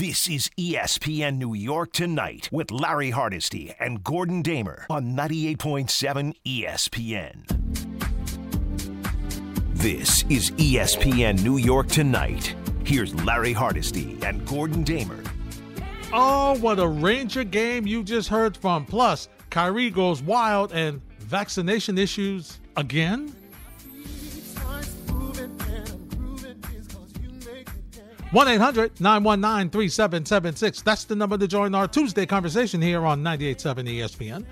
This is ESPN New York Tonight with Larry Hardesty and Gordon Damer on 98.7 ESPN. This is ESPN New York Tonight. Here's Larry Hardesty and Gordon Damer. Oh, what a Ranger game you just heard from. Plus, Kyrie goes wild and vaccination issues again. 1 800 919 3776. That's the number to join our Tuesday conversation here on 98.7 ESPN.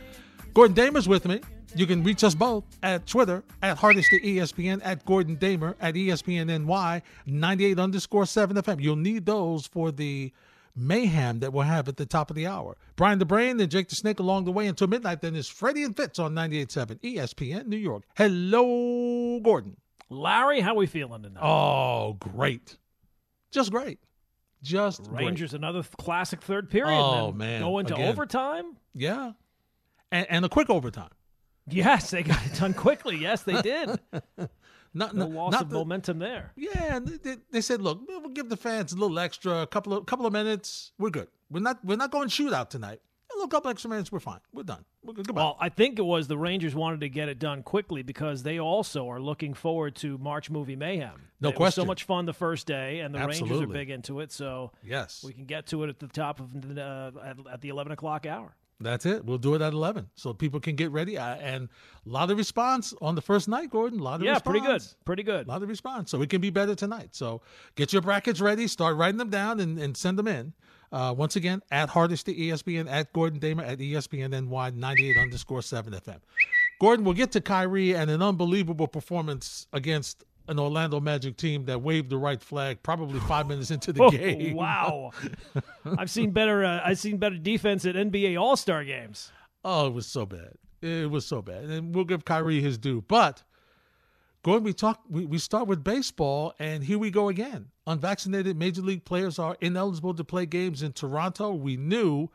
Gordon Damer's with me. You can reach us both at Twitter at Hardesty ESPN, at Gordon Damer, at ESPNNY, 98 underscore 7 FM. You'll need those for the mayhem that we'll have at the top of the hour. Brian the Brain and Jake the Snake along the way until midnight. Then is Freddie and Fitz on 98.7 ESPN New York. Hello, Gordon. Larry, how we feeling tonight? Oh, great. Just great. Just Rangers, great. another classic third period. Oh, then man. Go into Again. overtime? Yeah. And, and a quick overtime. Yes, they got it done quickly. Yes, they did. Not, No not, loss not of the- momentum there. Yeah, and they, they said, "Look, we'll give the fans a little extra, a couple of couple of minutes. We're good. We're not we're not going shootout tonight. A little couple extra minutes. We're fine. We're done. We're good. Goodbye." Well, I think it was the Rangers wanted to get it done quickly because they also are looking forward to March Movie Mayhem. No it question. so much fun the first day, and the Rangers are big into it. So yes, we can get to it at the top of the, uh, at, at the eleven o'clock hour. that's it. We'll do it at eleven, so people can get ready. Uh, and a lot of response on the first night, Gordon. A lot of Yeah, response. pretty good. Pretty good. A lot of response, so it can be better tonight. So get your brackets ready. Start writing them down and, and send them in. Uh, once again, at Hardesty ESPN, at Gordon Damer, at E ESPN NY 98 underscore 7 FM. Gordon, we'll get to Kyrie and an unbelievable performance against an Orlando Magic team that waved the right flag probably five minutes into the Oh, game. wow! I've seen better. Uh, I've seen better defense at NBA All Star games. Oh, it was so bad. It was so bad. And we'll give Kyrie his due. But Gordon, we talk we, we start with baseball and here we go again. Unvaccinated major league players are ineligible to play games in Toronto. We knew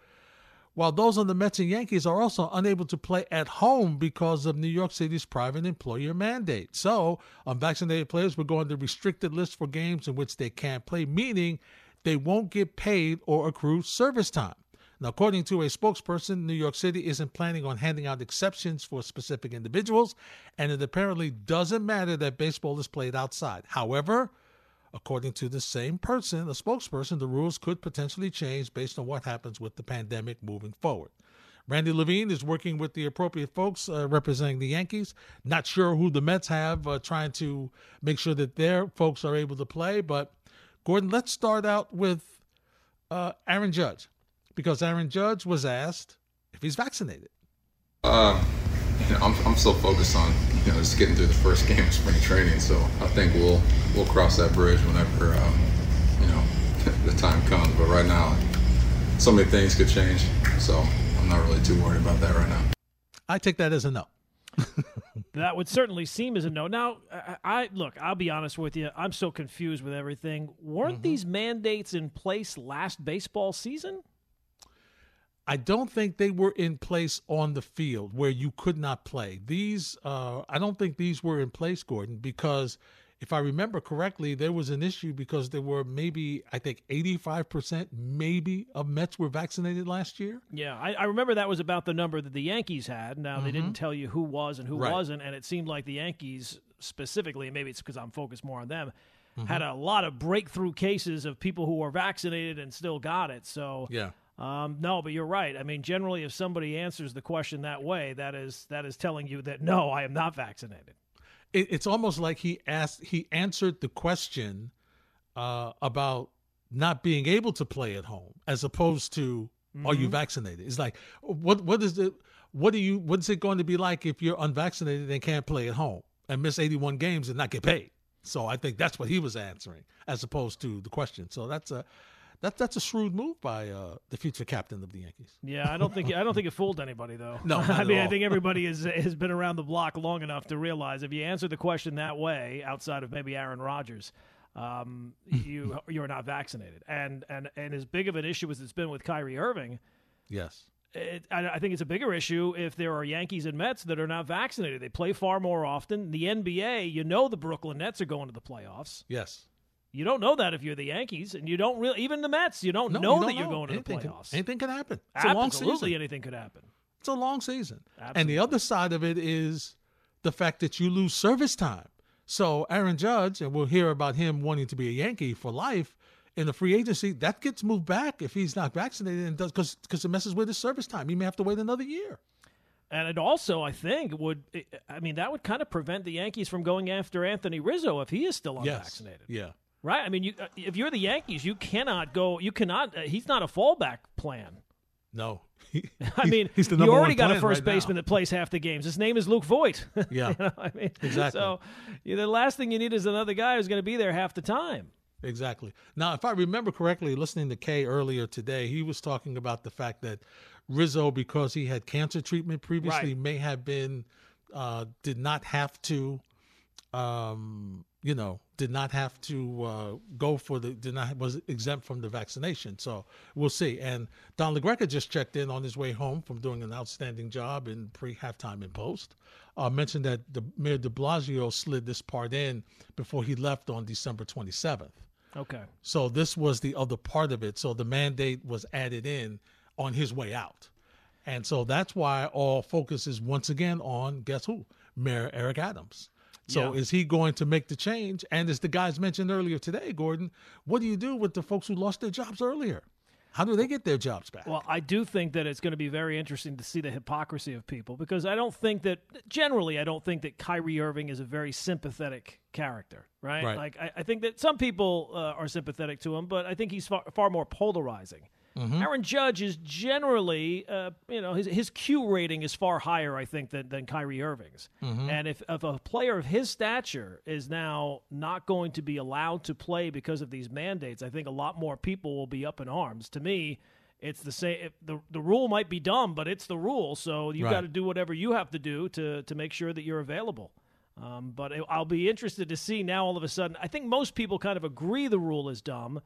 while those on the Mets and Yankees are also unable to play at home because of New York City's private employer mandate. So, unvaccinated players will go on the restricted list for games in which they can't play, meaning they won't get paid or accrue service time. Now, according to a spokesperson, New York City isn't planning on handing out exceptions for specific individuals, and it apparently doesn't matter that baseball is played outside. However, according to the same person, the spokesperson, the rules could potentially change based on what happens with the pandemic moving forward. Randy Levine is working with the appropriate folks uh, representing the Yankees. Not sure who the Mets have, uh, trying to make sure that their folks are able to play. But, Gordon, let's start out with uh, Aaron Judge because Aaron Judge was asked if he's vaccinated. Uh, you know, I'm, I'm still focused on you know just getting through the first game of spring training. So I think we'll we'll cross that bridge whenever um, you know the time comes. But right now, so many things could change. So I'm not really too worried about that right now. I take that as a no. That would certainly seem as a no. Now, I, I look. I'll be honest with you. I'm so confused with everything. Weren't these mandates in place last baseball season? I don't think they were in place on the field where you could not play. These, uh, I don't think these were in place, Gordon, because if I remember correctly, there was an issue because there were maybe, I think, 85% maybe of Mets were vaccinated last year. Yeah, I, I remember that was about the number that the Yankees had. Now they didn't tell you who was and who Right. wasn't, and it seemed like the Yankees specifically, and maybe it's because I'm focused more on them, had a lot of breakthrough cases of people who were vaccinated and still got it. So Yeah. Um, no, but you're right. I mean, generally, if somebody answers the question that way, that is that is telling you that no, I am not vaccinated. It, it's almost like he asked, he answered the question uh, about not being able to play at home as opposed to are you vaccinated? It's like what what is it what do you what is it going to be like if you're unvaccinated and can't play at home and miss 81 games and not get paid? So I think that's what he was answering as opposed to the question. So that's a that, that's a shrewd move by uh, the future captain of the Yankees. Yeah, I don't think I don't think it fooled anybody though. No, I mean, I think everybody has has been around the block long enough to realize if you answer the question that way, outside of maybe Aaron Rodgers, um, you you're not vaccinated. And and and as big of an issue as it's been with Kyrie Irving, Yes. it, I, I think it's a bigger issue if there are Yankees and Mets that are not vaccinated. They play far more often. The NBA, you know, the Brooklyn Nets are going to the playoffs. Yes. You don't know that if you're the Yankees, and you don't really even the Mets. You don't No, know you that don't you're know. going to anything the can- playoffs. anything can happen. It's a long season. Absolutely, anything could happen. It's a long season. And the other side of it is the fact that you lose service time. So Aaron Judge, and we'll hear about him wanting to be a Yankee for life in the free agency, that gets moved back if he's not vaccinated and does because because it messes with his service time. He may have to wait another year. And it also, I think, would I mean that would kind of prevent the Yankees from going after Anthony Rizzo if he is still Yes. unvaccinated. Yeah. Right? I mean, you, uh, if you're the Yankees, you cannot go. You cannot. Uh, he's not a fallback plan. No. I mean, he's the you already got a first right now. baseman that plays half the games. His name is Luke Voit. Yeah. you know, I mean, Exactly. So you know, the last thing you need is another guy who's going to be there half the time. Exactly. Now, if I remember correctly, listening to Kay earlier today, he was talking about the fact that Rizzo, because he had cancer treatment previously, Right. may have been uh, did not have to, um, you know, did not have to uh, go for the did not was exempt from the vaccination. So we'll see. And Don LaGreca just checked in on his way home from doing an outstanding job in pre halftime and post. Uh, mentioned that the Mayor De Blasio slid this part in before he left on December 27th. Okay. So this was the other part of it. So the mandate was added in on his way out. And so that's why all focus is once again on guess who? Mayor Eric Adams. So Yeah. is he going to make the change? And as the guys mentioned earlier today, Gordon, what do you do with the folks who lost their jobs earlier? How do they get their jobs back? Well, I do think that it's going to be very interesting to see the hypocrisy of people because I don't think that generally I don't think that Kyrie Irving is a very sympathetic character, right? Right. Like I, I think that some people uh, are sympathetic to him, but I think he's far, far more polarizing. Aaron Judge is generally, uh, you know, his his Q rating is far higher, I think, than, than Kyrie Irving's. And if, if a player of his stature is now not going to be allowed to play because of these mandates, I think a lot more people will be up in arms. To me, it's the same. It, the the rule might be dumb, but it's the rule. So you Right. got to do whatever you have to do to to make sure that you're available. Um, but I'll be interested to see now. All of a sudden, I think most people kind of agree the rule is dumb,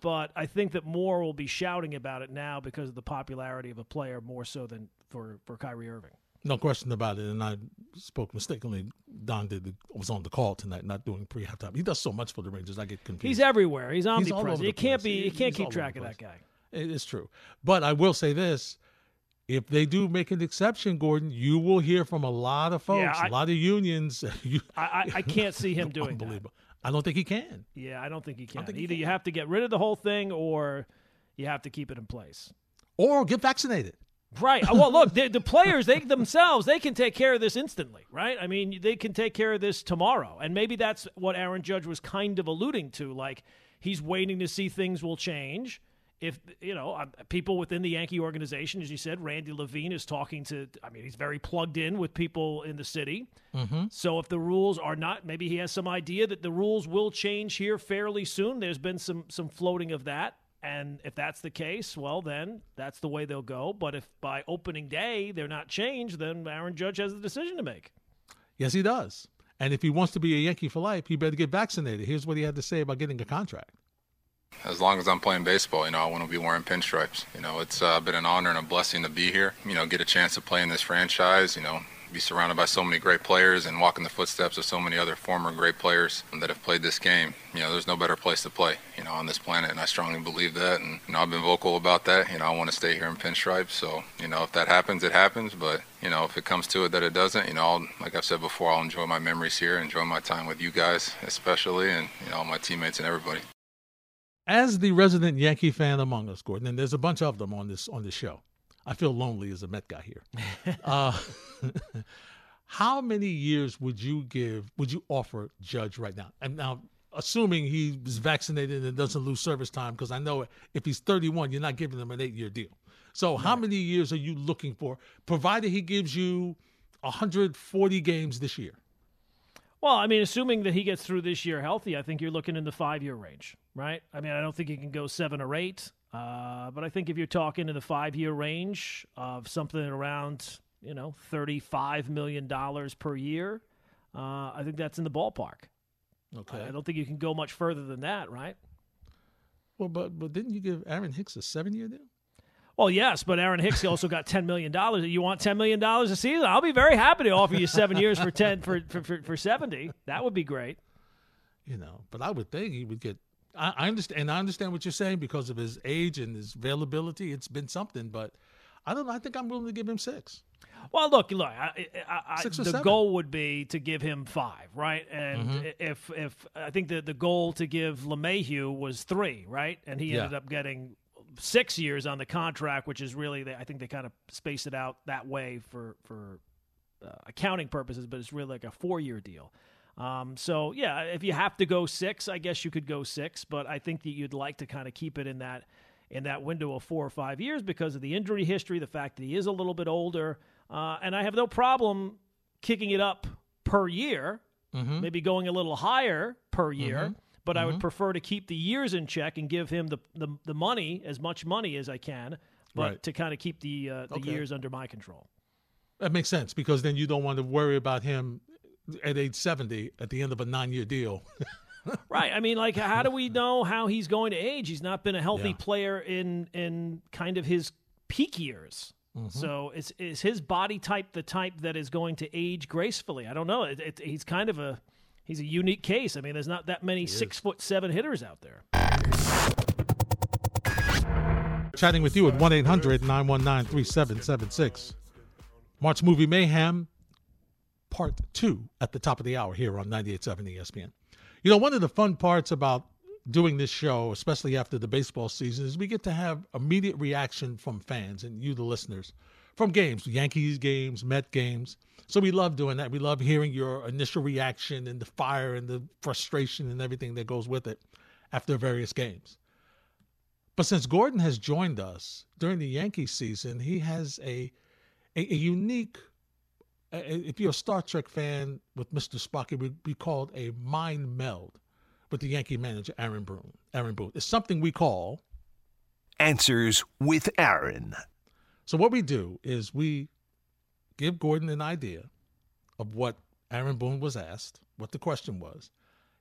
but I think that more will be shouting about it now because of the popularity of a player more so than for for Kyrie Irving. no question about it. And I spoke mistakenly. Don did was on the call tonight, not doing pre halftime. He does so much for the Rangers. I get confused. He's everywhere. He's all over omnipresent. the you can't place. be. You can't he's keep track of that guy. It is true. But I will say this. If they do make an exception, Gordon, you will hear from a lot of folks, Yeah, I- a lot of unions. You, I, I, I can't see him doing that. unbelievable. I don't think he can. Yeah, I don't think he can. think he Either you have to get rid of the whole thing or you have to keep it in place. Or get vaccinated. Right. Uh, Well, look, the, the players, they themselves, they can take care of this instantly, right? I mean, they can take care of this tomorrow. And maybe that's what Aaron Judge was kind of alluding to. Like, he's waiting to see things will change. If, you know, uh, people within the Yankee organization, as you said, Randy Levine is talking to, I mean, he's very plugged in with people in the city. So if the rules are not, maybe he has some idea that the rules will change here fairly soon. There's been some some floating of that, and if that's the case, well then that's the way they'll go. But if by opening day they're not changed, then Aaron Judge has a decision to make. Yes, he does. And if he wants to be a Yankee for life, he better get vaccinated. Here's what he had to say about getting a contract. As long as I'm playing baseball, you know, I want to be wearing pinstripes. You know, it's uh, been an honor and a blessing to be here. You know, get a chance to play in this franchise. You know, be surrounded by so many great players and walk in the footsteps of so many other former great players that have played this game. You know, there's no better place to play. You know, on this planet, and I strongly believe that. And you know, I've been vocal about that. You know, I want to stay here in pinstripes. So, you know, if that happens, it happens. But you know, if it comes to it that it doesn't, you know, I'll, like I've said before, I'll enjoy my memories here, enjoy my time with you guys, especially, and you know, my teammates and everybody. As the resident Yankee fan among us, Gordon, and there's a bunch of them on this on this show. I feel lonely as a Met guy here. uh, how many years would you give? Would you offer Judge right now? And now, assuming he is vaccinated and doesn't lose service time, because I know if he's 31, you're not giving him an eight-year deal. So, how many years are you looking for, provided he gives you 140 games this year? Well, I mean, assuming that he gets through this year healthy, I think you're looking in the five year range, right? I mean, I don't think he can go seven or eight, uh, but I think if you're talking in the five year range of something around, you know, $35 million per year, uh, I think that's in the ballpark. Okay. I don't think you can go much further than that, right? Well, but but didn't you give Aaron Hicks a seven-year deal? Well, yes, but Aaron Hicks also got $10 million. You want $10 million a season? I'll be very happy to offer you seven years for 10 for, for, for, for 70. That would be great. you know. But I would think he would get. I, I understand, and I understand what you're saying because of his age and his availability. It's been something, but I don't know. I think I'm willing to give him six. Well, look, look. I, I, I, the seven. goal would be to give him five, right? And Mm-hmm. if if I think the the goal to give LeMahieu was three, right? And he Yeah. ended up getting six years on the contract, which is really I think they kind of spaced it out that way for for uh, accounting purposes, but it's really like a four year deal. Um, so yeah, if you have to go six, I guess you could go six, but I think that you'd like to kind of keep it in that in that window of four or five years because of the injury history, the fact that he is a little bit older, uh, and I have no problem kicking it up per year, Mm-hmm. maybe going a little higher per year. But I would prefer to keep the years in check and give him the the, the money as much money as I can, but Right. to kind of keep the uh, the Okay. years under my control. That makes sense because then you don't want to worry about him at age 70 at the end of a nine year deal. Right. I mean, like, how do we know how he's going to age? He's not been a healthy Yeah. player in in kind of his peak years. Mm-hmm. So is is his body type the type that is going to age gracefully? I don't know. It, it, he's kind of a he's a unique case. I mean, there's not that many six foot seven hitters out there. Chatting with you at 1 800 919 3776. March Movie Mayhem, part two at the top of the hour here on 98.7 ESPN. You know, one of the fun parts about doing this show, especially after the baseball season, is we get to have immediate reaction from fans and you, the listeners, from games, Yankees games, Met games. So we love doing that. We love hearing your initial reaction and the fire and the frustration and everything that goes with it after various games. But since Gordon has joined us during the Yankee season, he has a a, a unique. If you're a Star Trek fan with Mr. Spock, it would be called a mind meld with the Yankee manager Aaron Boone. Aaron Boone. It's something we call. Answers with Aaron. So what we do is we give Gordon an idea of what Aaron Boone was asked, what the question was.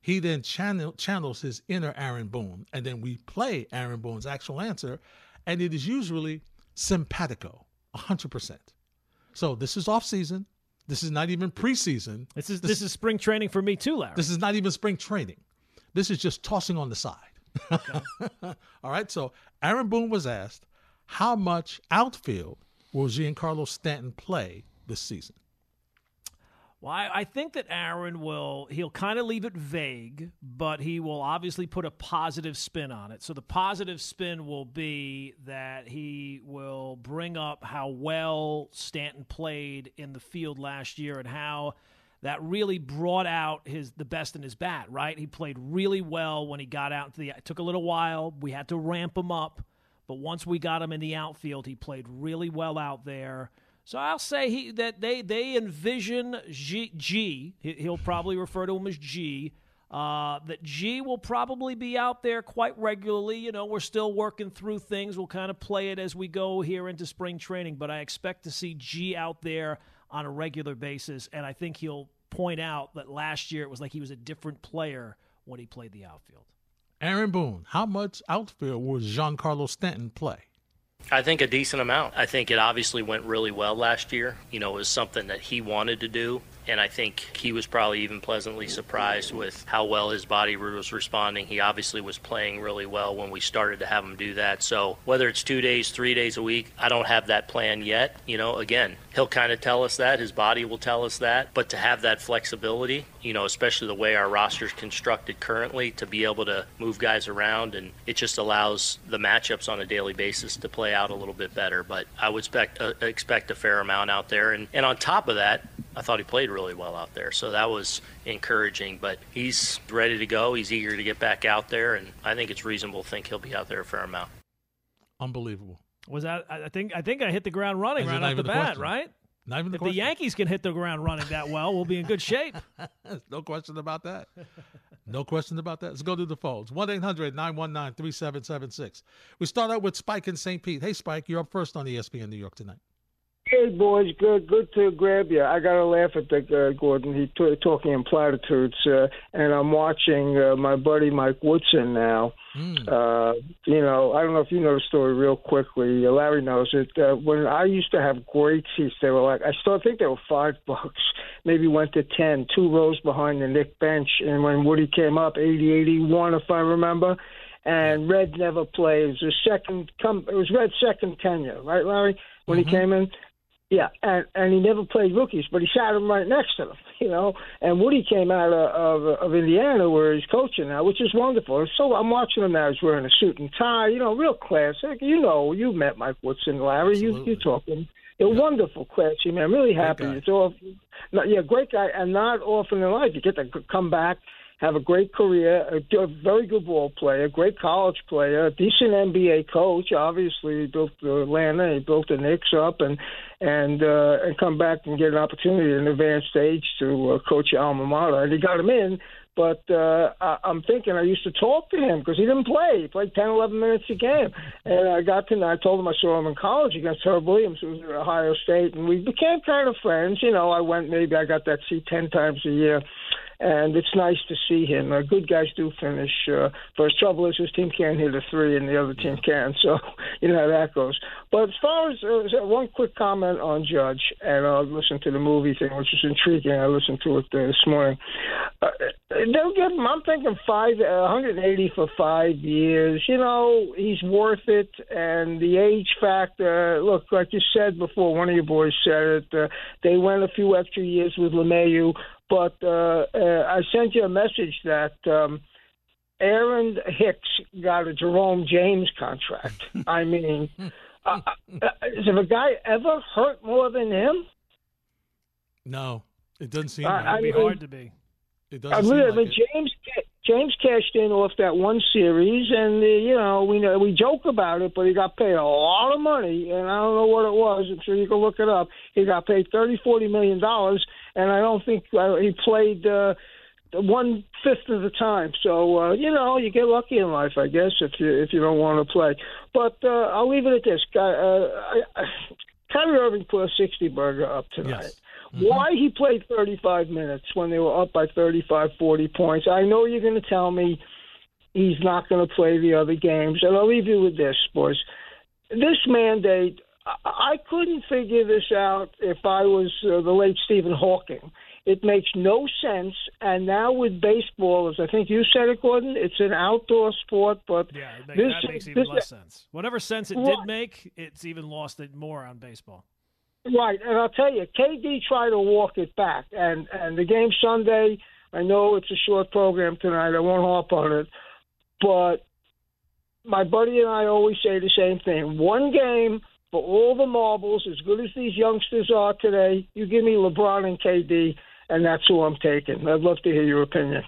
He then channel, channels his inner Aaron Boone, and then we play Aaron Boone's actual answer, and it is usually simpatico, 100%. So this is off season. This is not even preseason. This is this is spring training for me too, Larry. This is not even spring training. This is just tossing on the side. All right. So Aaron Boone was asked, how much outfield will Giancarlo Stanton play this season? Well, I, think that Aaron will, he'll kind of leave it vague, but he will obviously put a positive spin on it. So the positive spin will be that he will bring up how well Stanton played in the field last year and how that really brought out his the best in his bat, right? He played really well when he got out into the it took a little while. We had to ramp him up, but once we got him in the outfield, he played really well out there. So I'll say he that they they envision G, G he- he'll probably refer to him as G. Uh, that G will probably be out there quite regularly. You know, we're still working through things. We'll kind of play it as we go here into spring training, but I expect to see G out there on a regular basis, and I think he'll point out that last year it was like he was a different player when he played the outfield. Aaron Boone, how much outfield will Giancarlo Stanton play? I think a decent amount. I think it obviously went really well last year. You know, it was something that he wanted to do. And I think he was probably even pleasantly surprised with how well his body was responding. He obviously was playing really well when we started to have him do that. So whether it's two days, three days a week, I don't have that plan yet. You know, again, he'll kind of tell us that. His body will tell us that. But to have that flexibility, you know, especially the way our roster's constructed currently, to be able to move guys around, and it just allows the matchups on a daily basis to play out a little bit better. But I would expect uh, expect a fair amount out there, and and on top of that, I thought he played really well out there, so that was encouraging. But he's ready to go. He's eager to get back out there, and I think it's reasonable to think he'll be out there a fair amount. Unbelievable. Was that? I I think I think I hit the ground running Is right not off the even a bat, question? right? Not even the If the. Yankees can hit the ground running that well, we'll be in good shape. no question about that. No question about that. Let's go to the phones. 1 800 919 3776. We start out with Spike in St. Pete. Hey, Spike, you're up first on ESPN New York tonight. Hey boys, good good to grab you. I gotta laugh at the uh, Gordon. He t- talking in platitudes, uh, and I'm watching uh, my buddy Mike Woodson now. Mm. Uh, you know, I don't know if you know the story real quickly. Uh, Larry knows it. Uh, when I used to have great seats, they were like I still think they were five bucks. Maybe went to ten, two rows behind the Knick bench. And when Woody came up, eighty, eighty-one, if I remember and Red never played. It was second come. It was Red's second tenure, right, Larry? When mm-hmm. he came in, yeah, and and he never played rookies, but he sat him right next to them, you know. And Woody came out of of, of Indiana, where he's coaching now, which is wonderful. So I'm watching him now. He's wearing a suit and tie, you know, real classic. You know, you met Mike Woodson, Larry. Absolutely. You you talking. You're yeah. wonderful, classy man. I'm really happy. It's all, yeah, great guy, and not often in life you get to come back have a great career, a, a very good ball player, great college player, decent NBA coach. Obviously, he built Atlanta, he built the Knicks up, and and uh, and come back and get an opportunity at an advanced stage to uh, coach your alma mater. And he got him in, but uh, I, I'm thinking I used to talk to him because he didn't play. He played 10, 11 minutes a game. And I got to, I told him I saw him in college against Herb Williams, who was at Ohio State, and we became kind of friends. You know, I went maybe I got that seat 10 times a year and it's nice to see him. Uh, good guys do finish. Uh, but his trouble is his team can't hit a three, and the other team can. So you know how that goes. But as far as uh, one quick comment on Judge, and I'll listen to the movie thing, which is intriguing. I listened to it uh, this morning. Uh, they'll give him. I'm thinking five, uh, 180 for five years. You know, he's worth it, and the age factor. Look, like you said before, one of your boys said it. Uh, they went a few extra years with LeMahieu but uh, uh, I sent you a message that um, Aaron Hicks got a Jerome James contract. I mean, uh, uh, has a guy ever hurt more than him? No, it doesn't seem. Uh, like it. be hard to be. It doesn't I mean, seem like James James cashed in off that one series, and uh, you know we know we joke about it, but he got paid a lot of money, and I don't know what it was. I'm sure you can look it up. He got paid thirty, forty million dollars, and I don't think uh, he played uh, one fifth of the time. So uh, you know you get lucky in life, I guess, if you if you don't want to play. But uh, I'll leave it at this. Uh, I, I, Kyrie Irving put a sixty burger up tonight. Yes. Mm-hmm. Why he played 35 minutes when they were up by 35, 40 points. I know you're going to tell me he's not going to play the other games. And I'll leave you with this, boys. This mandate, I couldn't figure this out if I was uh, the late Stephen Hawking. It makes no sense. And now with baseball, as I think you said it, Gordon, it's an outdoor sport. But yeah, makes, this, that makes even this, less sense. Whatever sense it did make, it's even lost it more on baseball. Right, and I'll tell you, KD tried to walk it back, and and the game Sunday. I know it's a short program tonight. I won't harp on it, but my buddy and I always say the same thing: one game for all the marbles. As good as these youngsters are today, you give me LeBron and KD, and that's who I'm taking. I'd love to hear your opinion.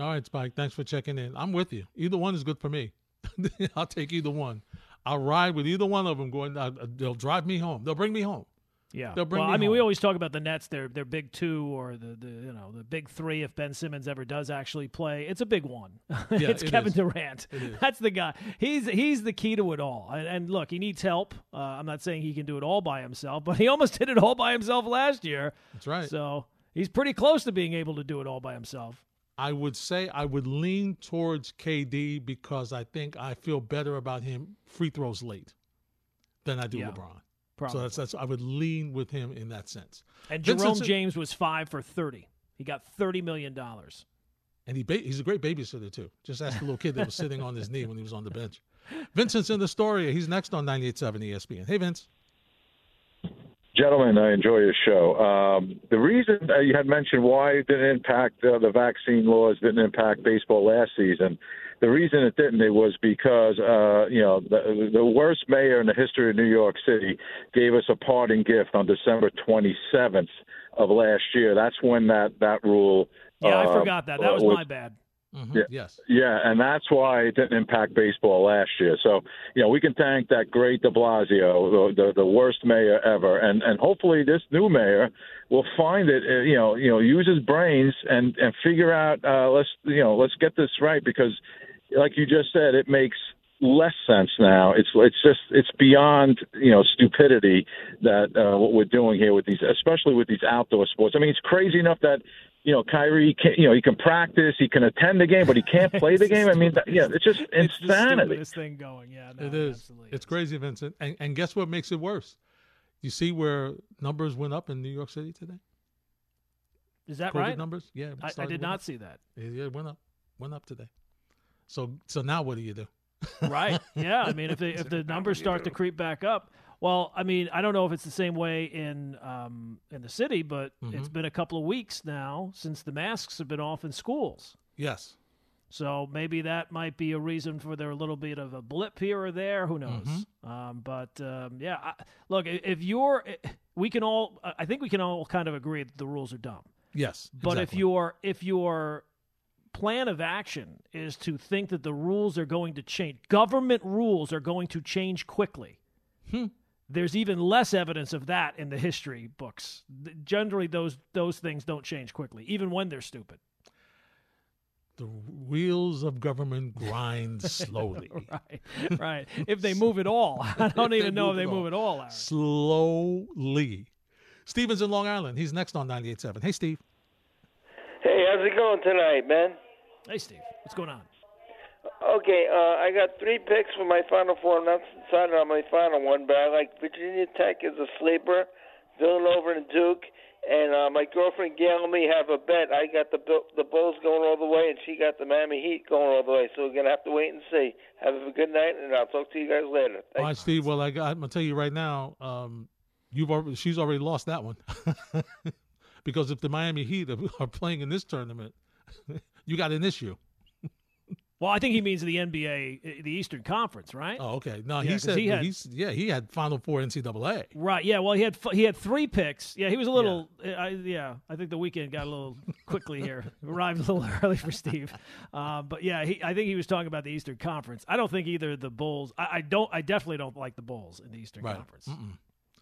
All right, Spike. Thanks for checking in. I'm with you. Either one is good for me. I'll take either one. I'll ride with either one of them. Going, uh, they'll drive me home. They'll bring me home. Yeah. well, I mean, home. we always talk about the Nets. They're they're big two or the, the you know the big three. If Ben Simmons ever does actually play, it's a big one. Yeah, it's it Kevin is. Durant. That's the guy. He's he's the key to it all. And, and look, he needs help. Uh, I'm not saying he can do it all by himself, but he almost did it all by himself last year. That's right. So he's pretty close to being able to do it all by himself. I would say I would lean towards KD because I think I feel better about him free throws late than I do yeah. LeBron. Probably. So that's that's I would lean with him in that sense. And Jerome Vincent, James was five for thirty. He got thirty million dollars. And he ba- he's a great babysitter too. Just ask the little kid that was sitting on his knee when he was on the bench. Vincent's in the story. He's next on 98.7 ESPN. Hey, Vince. Gentlemen, I enjoy your show. Um, the reason uh, you had mentioned why it didn't impact uh, the vaccine laws didn't impact baseball last season the reason it didn't it was because uh, you know the, the worst mayor in the history of New York City gave us a parting gift on December 27th of last year. That's when that that rule. Yeah, uh, I forgot that. That was, was my bad. Mm-hmm. Yeah, yes. Yeah, and that's why it didn't impact baseball last year. So, you know, we can thank that great De Blasio, the, the, the worst mayor ever, and and hopefully this new mayor will find it. Uh, you know, you know, use his brains and and figure out. Uh, let's you know, let's get this right because like you just said, it makes less sense now. It's it's just it's beyond you know stupidity that uh, what we're doing here with these, especially with these outdoor sports. I mean, it's crazy enough that you know Kyrie, can, you know, he can practice, he can attend the game, but he can't play the game. I mean, that, yeah, it's just it's insanity. This thing going, yeah, no, it is. It's is. crazy, Vincent. And and guess what makes it worse? You see where numbers went up in New York City today? Is that COVID right? numbers? Yeah, I, I did not up. see that. Yeah, it went up. Went up today. So so now what do you do? Right. Yeah. I mean, if they, if the numbers start to creep back up, well, I mean, I don't know if it's the same way in um, in the city, but Mm-hmm. it's been a couple of weeks now since the masks have been off in schools. Yes. So maybe that might be a reason for their little bit of a blip here or there. Who knows? Mm-hmm. Um, but um, yeah, I, look, if you're, we can all, I think we can all kind of agree that the rules are dumb. Yes. But if you're if your plan of action is to think that the rules are going to change, government rules are going to change quickly. Hmm. There's even less evidence of that in the history books. Generally, those those things don't change quickly, even when they're stupid. the wheels of government grind slowly. Right, right. If they move at all, I don't even know if they at move at all. Aaron. Slowly. Steven's in Long Island. He's next on 98.7. Hey, Steve. Hey, how's it going tonight, man? Hey, Steve, what's going on? Okay, uh, I got three picks for my final four. I'm not decided on my final one, but I like Virginia Tech as a sleeper, Villanova and Duke, and uh, my girlfriend Gail and me have a bet. I got the the Bulls going all the way, and she got the Miami Heat going all the way. So we're gonna have to wait and see. Have a good night, and I'll talk to you guys later. All right, Steve. Well, I got, I'm going to tell you right now, um, you've already, she's already lost that one. because if the Miami Heat are, are playing in this tournament, you got an issue. Well, I think he means the NBA, uh, the Eastern Conference, right? Oh, okay. No, Yeah, he said he had- he's yeah he had Final Four NCAA. Right. Yeah. Well, he had he had three picks. Yeah, he was a little. I, yeah, I think the weekend got a little quickly here. Arrived a little early for Steve. Um, but yeah, he, I think he was talking about the Eastern Conference. I don't think either of the Bulls. I, I don't. I definitely don't like the Bulls in the Eastern Right. Conference. Mm-mm.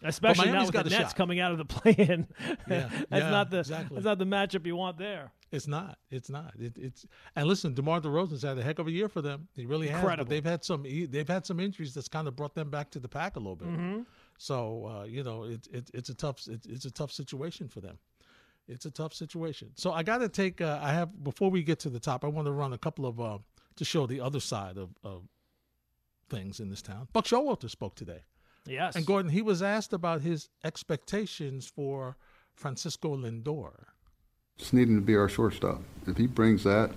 Especially now with the Nets shot. coming out of the play-in. Yeah, that's yeah, not the exactly. that's not the matchup you want there. It's not. It's not. It, it's and listen, DeMar DeRozan's had a heck of a year for them. He really has. Incredible. But they've had some. They've had some injuries that's kind of brought them back to the pack a little bit. Mm-hmm. So uh, you know, it's it, it's a tough it's, it's a tough situation for them. It's a tough situation. So I got to take. Uh, I have before we get to the top. I want to run a couple of uh, to show the other side of, of things in this town. Buck Showalter spoke today, Yes. and Gordon he was asked about his expectations for Francisco Lindor. Just need him to be our shortstop. If he brings that,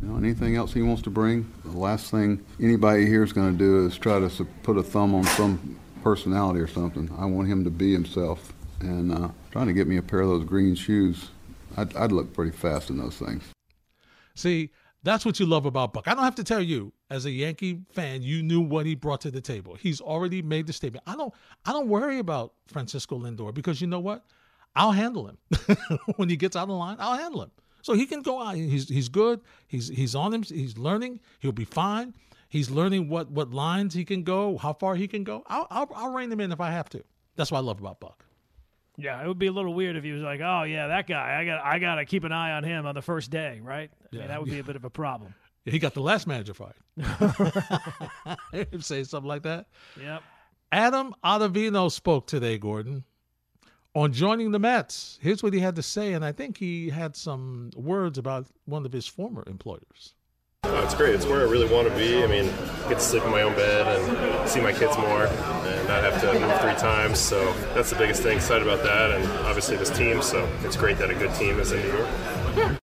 you know, anything else he wants to bring, the last thing anybody here is going to do is try to put a thumb on some personality or something. I want him to be himself. And uh, trying to get me a pair of those green shoes, I'd, I'd look pretty fast in those things. See, that's what you love about Buck. I don't have to tell you, as a Yankee fan, you knew what he brought to the table. He's already made the statement. I don't I don't worry about Francisco Lindor because you know what? I'll handle him. when he gets out of the line, I'll handle him. So he can go out. He's he's good. He's he's on him. He's learning. He'll be fine. He's learning what what lines he can go, how far he can go. I'll I'll, I'll rein him in if I have to. That's what I love about Buck. Yeah, it would be a little weird if he was like, "Oh yeah, that guy. I got I got to keep an eye on him on the first day, right?" I mean, Yeah. that would be a bit of a problem. He got the last manager fired. Say something like that. Yep. Adam Ottavino spoke today, Gordon, on joining the Mets. Here's what he had to say, and I think he had some words about one of his former employers. Oh, it's great. It's where I really want to be. I mean, get to sleep in my own bed and see my kids more and not have to move three times. So that's the biggest thing. Excited about that, and obviously this team. So it's great that a good team is in New York.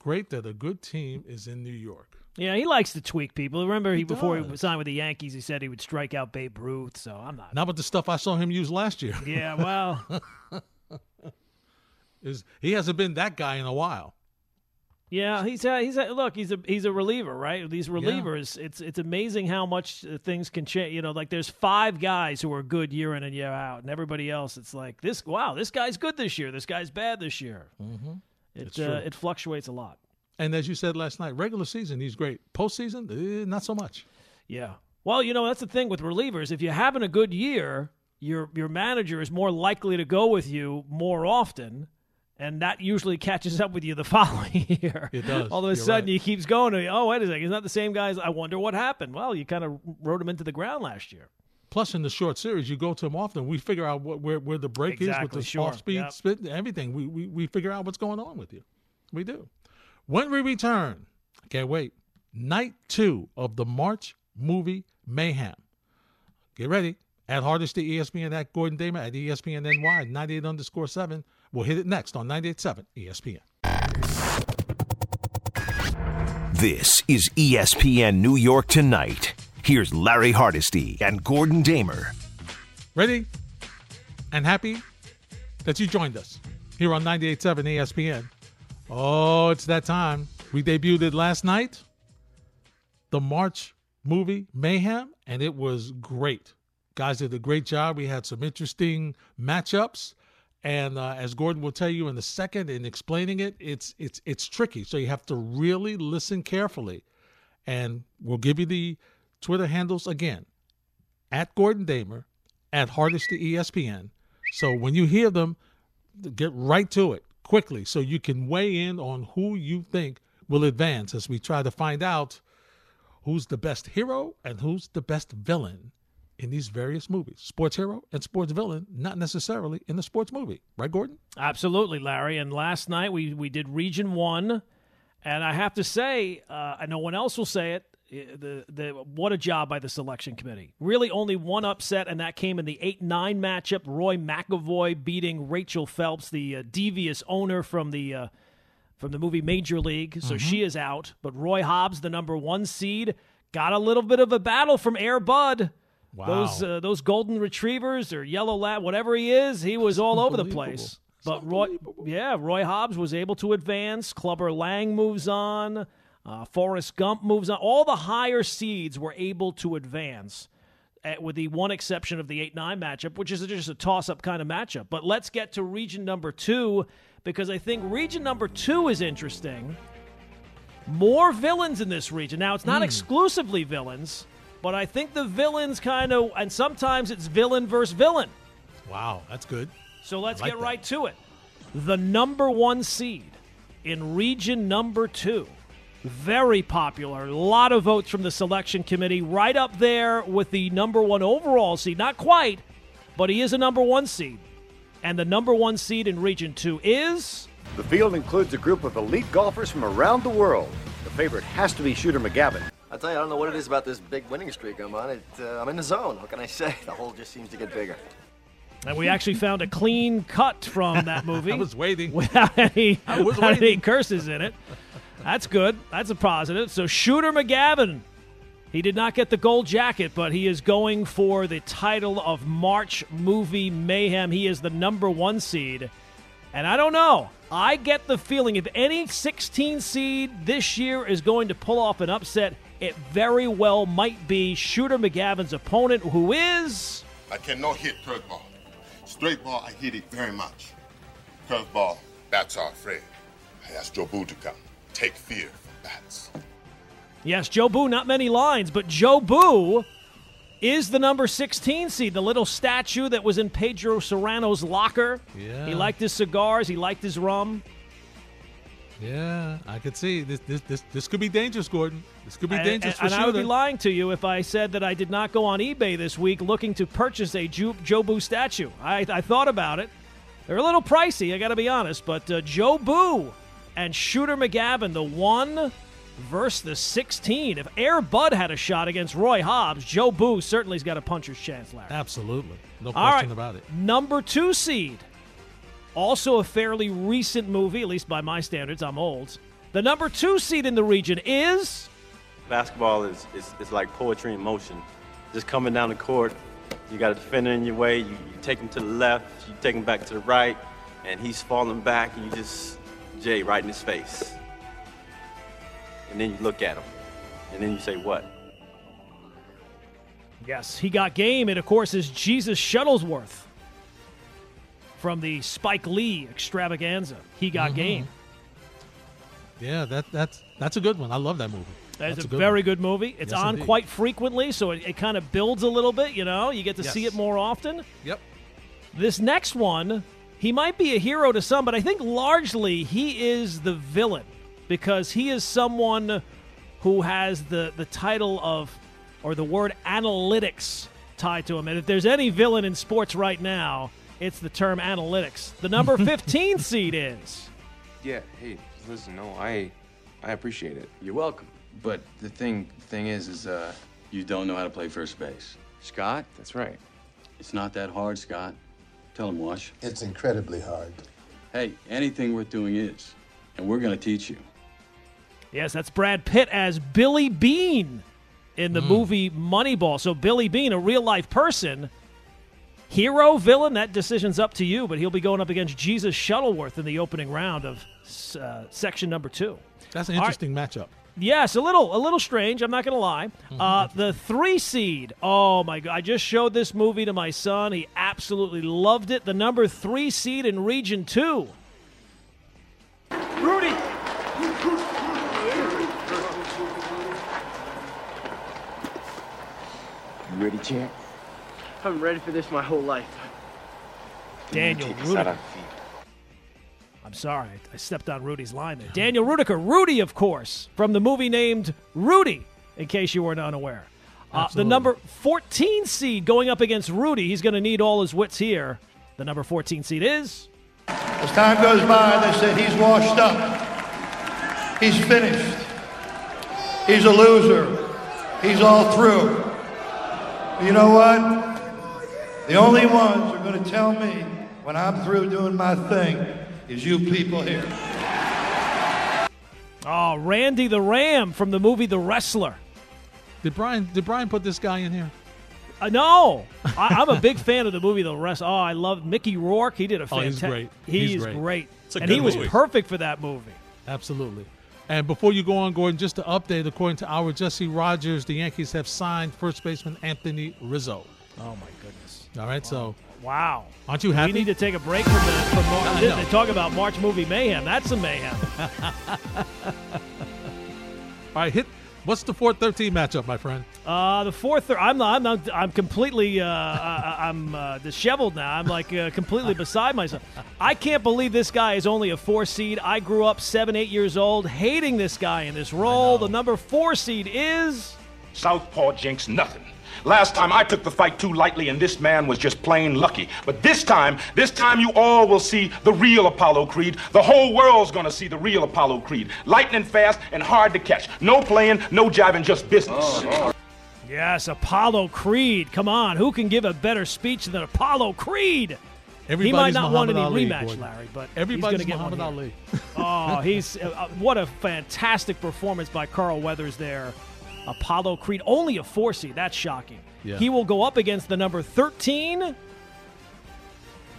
Great that a good team is in New York. Yeah, he likes to tweak people. Remember, he, He before he signed with the Yankees, he said he would strike out Babe Ruth. So I'm not. Not with the stuff I saw him use last year. Yeah, well, Is he hasn't been that guy in a while. yeah, he's a, he's a, look, he's a he's a reliever, right? These relievers, it's it's amazing how much uh, things can change. You know, like there's five guys who are good year in and year out, and everybody else, it's like this. Wow, this guy's good this year. This guy's bad this year. Mm-hmm. It It's uh, it fluctuates a lot. And as you said last night, regular season he's great. Postseason, eh, not so much. Yeah. Well, you know that's the thing with relievers. If you're having a good year, your your manager is more likely to go with you more often, And that usually catches up with you the following year. It does. All of a You're sudden, right. he keeps going. Oh, wait a second. He's not the same guys. I wonder what happened. Well, you kind of wrote him into the ground last year. Plus, in the short series, you go to him often. We figure out what, where where the break is with the sure. off speed, Yep. spit, everything. We, we we figure out what's going on with you. We do. When we return, can't wait. Night two of the March movie Mayhem. Get ready. At Hardesty ESPN at Gordon Damer at ESPN NY 98 underscore seven. We'll hit it next on 98.7 ESPN. This is ESPN New York Tonight. Here's Larry Hardesty and Gordon Damer. Ready and happy that you joined us here on 98.7 ESPN. Oh, it's that time. We debuted it last night, the March movie Mayhem, and it was great. Guys did a great job. We had some interesting matchups. And uh, as Gordon will tell you in a second in explaining it, it's it's it's tricky. So you have to really listen carefully. And we'll give you the Twitter handles again at Gordon Damer, at Hardesty ESPN. So when you hear them, get right to it quickly so you can weigh in on who you think will advance as we try to find out who's the best hero and who's the best villain in these various movies. Sports hero and sports villain, not necessarily in the sports movie. Right, Gordon? Absolutely, Larry. And last night we, we did Region 1. And I have to say, uh, and no one else will say it, the, the, what a job by the selection committee. Really only one upset, and that came in the 8 9 matchup. Roy McAvoy beating Rachel Phelps, the uh, devious owner from the. Uh, from the movie Major League, so she is out. But Roy Hobbs, the number one seed, got a little bit of a battle from Air Bud. Wow. Those uh, those golden retrievers or yellow lab, whatever he is, he was all over the place. But Roy, yeah, Roy Hobbs was able to advance. Clubber Lang moves on. Uh, Forrest Gump moves on. All the higher seeds were able to advance, uh, with the one exception of the eight nine matchup, which is just a toss up kind of matchup. But let's get to region number two because I think region number two is interesting. More villains in this region. Now it's not exclusively villains, but I think the villains kind of, and sometimes it's villain versus villain. Wow, that's good. So let's like get that. right to it. The number one seed in region number two. Very popular. A lot of votes from the selection committee. Right up there with the number one overall seed. Not quite, but he is a number one seed. And the number one seed in region two is. The field includes a group of elite golfers from around the world. The favorite has to be Shooter McGavin. I tell you, I don't know what it is about this big winning streak I'm on. It, uh, I'm in the zone. What can I say? The hole just seems to get bigger. And we actually found a clean cut from that movie. I was waiting. without any, I was without any curses in it. That's good. That's a positive. So Shooter McGavin, he did not get the gold jacket, but he is going for the title of March Movie Mayhem. He is the number one seed. And I don't know. I get the feeling if any 16 seed this year is going to pull off an upset, it very well might be Shooter McGavin's opponent, who is. I cannot hit curveball. Straight ball, I hit it very much. Curveball, are afraid. I asked Jobu to come. Take fear from bats. Yes, Jobu, not many lines, but Jobu is the number 16 seed, the little statue that was in Pedro Serrano's locker. Yeah. He liked his cigars, he liked his rum. Yeah, I could see this. This this this could be dangerous, Gordon. This could be And- dangerous and, for and I would be lying to you if I said that I did not go on eBay this week looking to purchase a Ju- Jobu statue. I, I thought about it. They're a little pricey, I got to be honest, but uh, Jobu and Shooter McGavin, the one versus the 16. If Air Bud had a shot against Roy Hobbs, Jobu certainly's got a puncher's chance, Larry. Absolutely, no All question right. about it. Number two seed. Also a fairly recent movie, at least by my standards. I'm old. The number two seed in the region is. Basketball is, is, is like poetry in motion. Just coming down the court, you got a defender in your way, you, you take him to the left, you take him back to the right, and he's falling back, and you just, Jay, right in his face. And then you look at him, and then you say, what? Yes, he got game. It, of course, is Jesus Shuttlesworth from the Spike Lee extravaganza. He got Mhm. game. Yeah, that that's that's a good one. I love that movie. That is That's a, good very one. good movie. It's Yes, on indeed. quite frequently, so it, it kind of builds a little bit, you know? You get to see it more often. Yep. This next one he might be a hero to some, but I think largely he is the villain because he is someone who has the, the title of, or the word analytics tied to him. And if there's any villain in sports right now, it's the term analytics. The number 15 seed is. Yeah, hey, listen, no, I I appreciate it. You're welcome. But the thing thing is is uh You don't know how to play first base. Scott, that's right. It's not that hard, Scott. Tell him, Wash. It's incredibly hard. Hey, anything worth doing is. And we're going to teach you. Yes, that's Brad Pitt as Billy Beane in the movie Moneyball. So Billy Beane, a real life person, hero, villain, that decision's up to you, but he'll be going up against Jesus Shuttleworth in the opening round of uh, section number two. That's an All right. interesting matchup. Yes, a little, a little strange. I'm not going to lie. Uh, the three seed. Oh my god! I just showed this movie to my son. He absolutely loved it. The number three seed in Region Two. Rudy! You ready, champ? I've been ready for this my whole life. Daniel Take I'm sorry, I stepped on Rudy's line there. Daniel Ruettiger, Rudy, of course, from the movie named Rudy. In case you weren't unaware, uh, the number 14 seed going up against Rudy. He's going to need all his wits here. The number 14 seed is. As time goes by, they say he's washed up. He's finished. He's a loser. He's all through. You know what? The only ones who are going to tell me when I'm through doing my thing is you people here. Oh, Randy the Ram from the movie The Wrestler. Did Brian did Brian put this guy in here? Uh, no, I, I'm a big fan of the movie The Wrestler. Oh, I love Mickey Rourke. He did a Oh, fantastic. he's great. He's, He's great, great. It's a and good he was perfect for that movie. Absolutely. And before you go on, Gordon, just to update, according to our Jesse Rogers, the Yankees have signed first baseman Anthony Rizzo. Oh my goodness! All right, so Wow. aren't you happy? We need to take a break from the from Mar- I they know. they talk about March movie mayhem. That's some mayhem. All right, hit. What's the 4-13 matchup, my friend? Uh, the fourth. I'm not. I'm not. I'm completely. Uh, I, I'm uh, disheveled now. I'm like uh, completely beside myself. I can't believe this guy is only a four seed. I grew up seven, eight years old, hating this guy in this role. The number four seed is. Southpaw jinx nothing. Last time I took the fight too lightly, and this man was just plain lucky. But this time, this time you all will see the real Apollo Creed. The whole world's gonna see the real Apollo Creed. Lightning fast and hard to catch. No playing, no jiving, just business. Yes, Apollo Creed. Come on, who can give a better speech than Apollo Creed? he might Everybody's not want any Ali, rematch, Gordon. Larry, but Everybody's he's going to get Muhammad one Ali. here. oh, he's uh, uh, what a fantastic performance by Carl Weathers there. Apollo Creed, only a four seed. That's shocking. Yeah. He will go up against the number 13.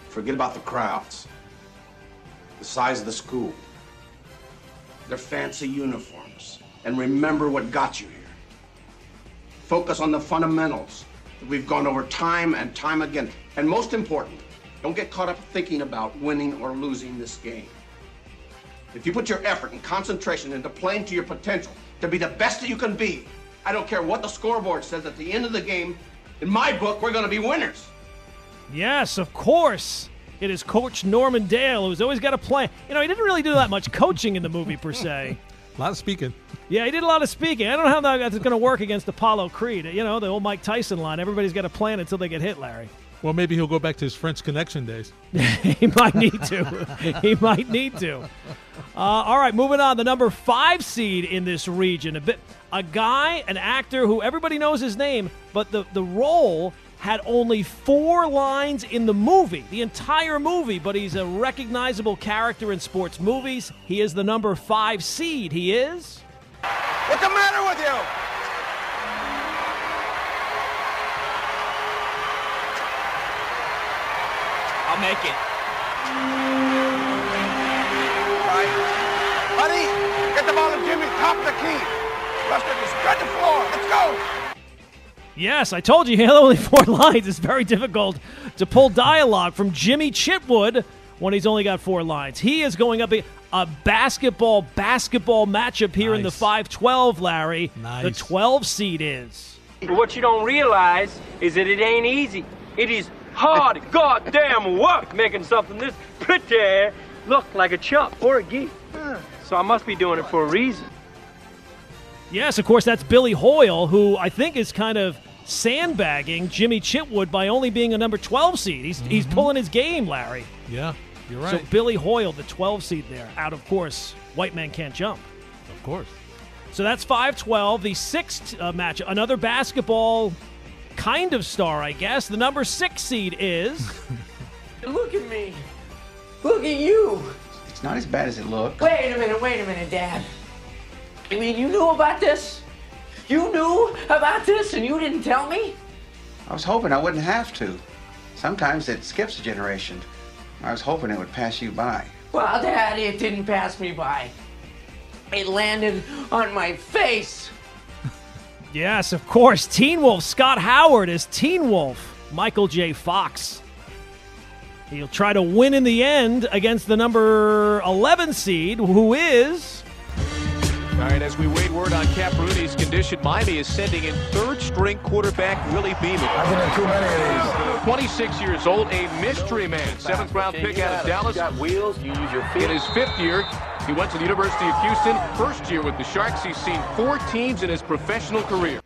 Forget about the crowds, the size of the school, their fancy uniforms, and remember what got you here. Focus on the fundamentals that we've gone over time and time again. And most important, don't get caught up thinking about winning or losing this game. If you put your effort and concentration into playing to your potential to be the best that you can be, I don't care what the scoreboard says at the end of the game, in my book, we're going to be winners. Yes, of course. It is Coach Norman Dale, who's always got a plan. You know, he didn't really do that much coaching in the movie, per se. A lot of speaking. Yeah, he did a lot of speaking. I don't know how that's going to work against Apollo Creed. You know, the old Mike Tyson line everybody's got a plan until they get hit, Larry. Well, maybe he'll go back to his French Connection days. he might need to. he might need to. Uh, all right, moving on. The number five seed in this region, a bit, a guy, an actor who everybody knows his name, but the the role had only four lines in the movie, the entire movie. But he's a recognizable character in sports movies. He is the number five seed. He is. What's the matter with you? Make it. Buddy, get the ball to Jimmy. Top the key. Buster, just spread the floor. Let's go. Yes, I told you he had only four lines. It's very difficult to pull dialogue from Jimmy Chitwood when he's only got four lines. He is going up a, a basketball basketball matchup here in the 5-12, Larry. The 12 seed is. But what you don't realize is that it ain't easy. It is hard goddamn work making something this pretty look like a chump or a geek. So I must be doing it for a reason. Yes, of course, that's Billy Hoyle, who I think is kind of sandbagging Jimmy Chitwood by only being a number 12 seed. He's, he's pulling his game, Larry. Yeah, you're right. So Billy Hoyle, the 12 seed there, out of course, White Man Can't Jump. of course. So that's 5-12. The sixth uh, match, another basketball kind of star, I guess. The number six seed is Look at me. Look at you. It's not as bad as it looks. Wait a minute, wait a minute, Dad. I mean you knew about this? You knew about this and you didn't tell me? I was hoping I wouldn't have to. Sometimes it skips a generation. I was hoping it would pass you by. Well, Dad, it didn't pass me by. It landed on my face. Yes, of course. Teen Wolf Scott Howard is Teen Wolf Michael J. Fox. He'll try to win in the end against the number 11 seed, who is. All right, as we wait word on Cap Rooney's condition, Miami is sending in third-string quarterback Willie Beeman. I've been in too many of these. 26 years old, a mystery man, seventh-round pick out of Dallas. got wheels, you use your feet. In his fifth year, he went to the University of Houston. First year with the Sharks, he's seen four teams in his professional career.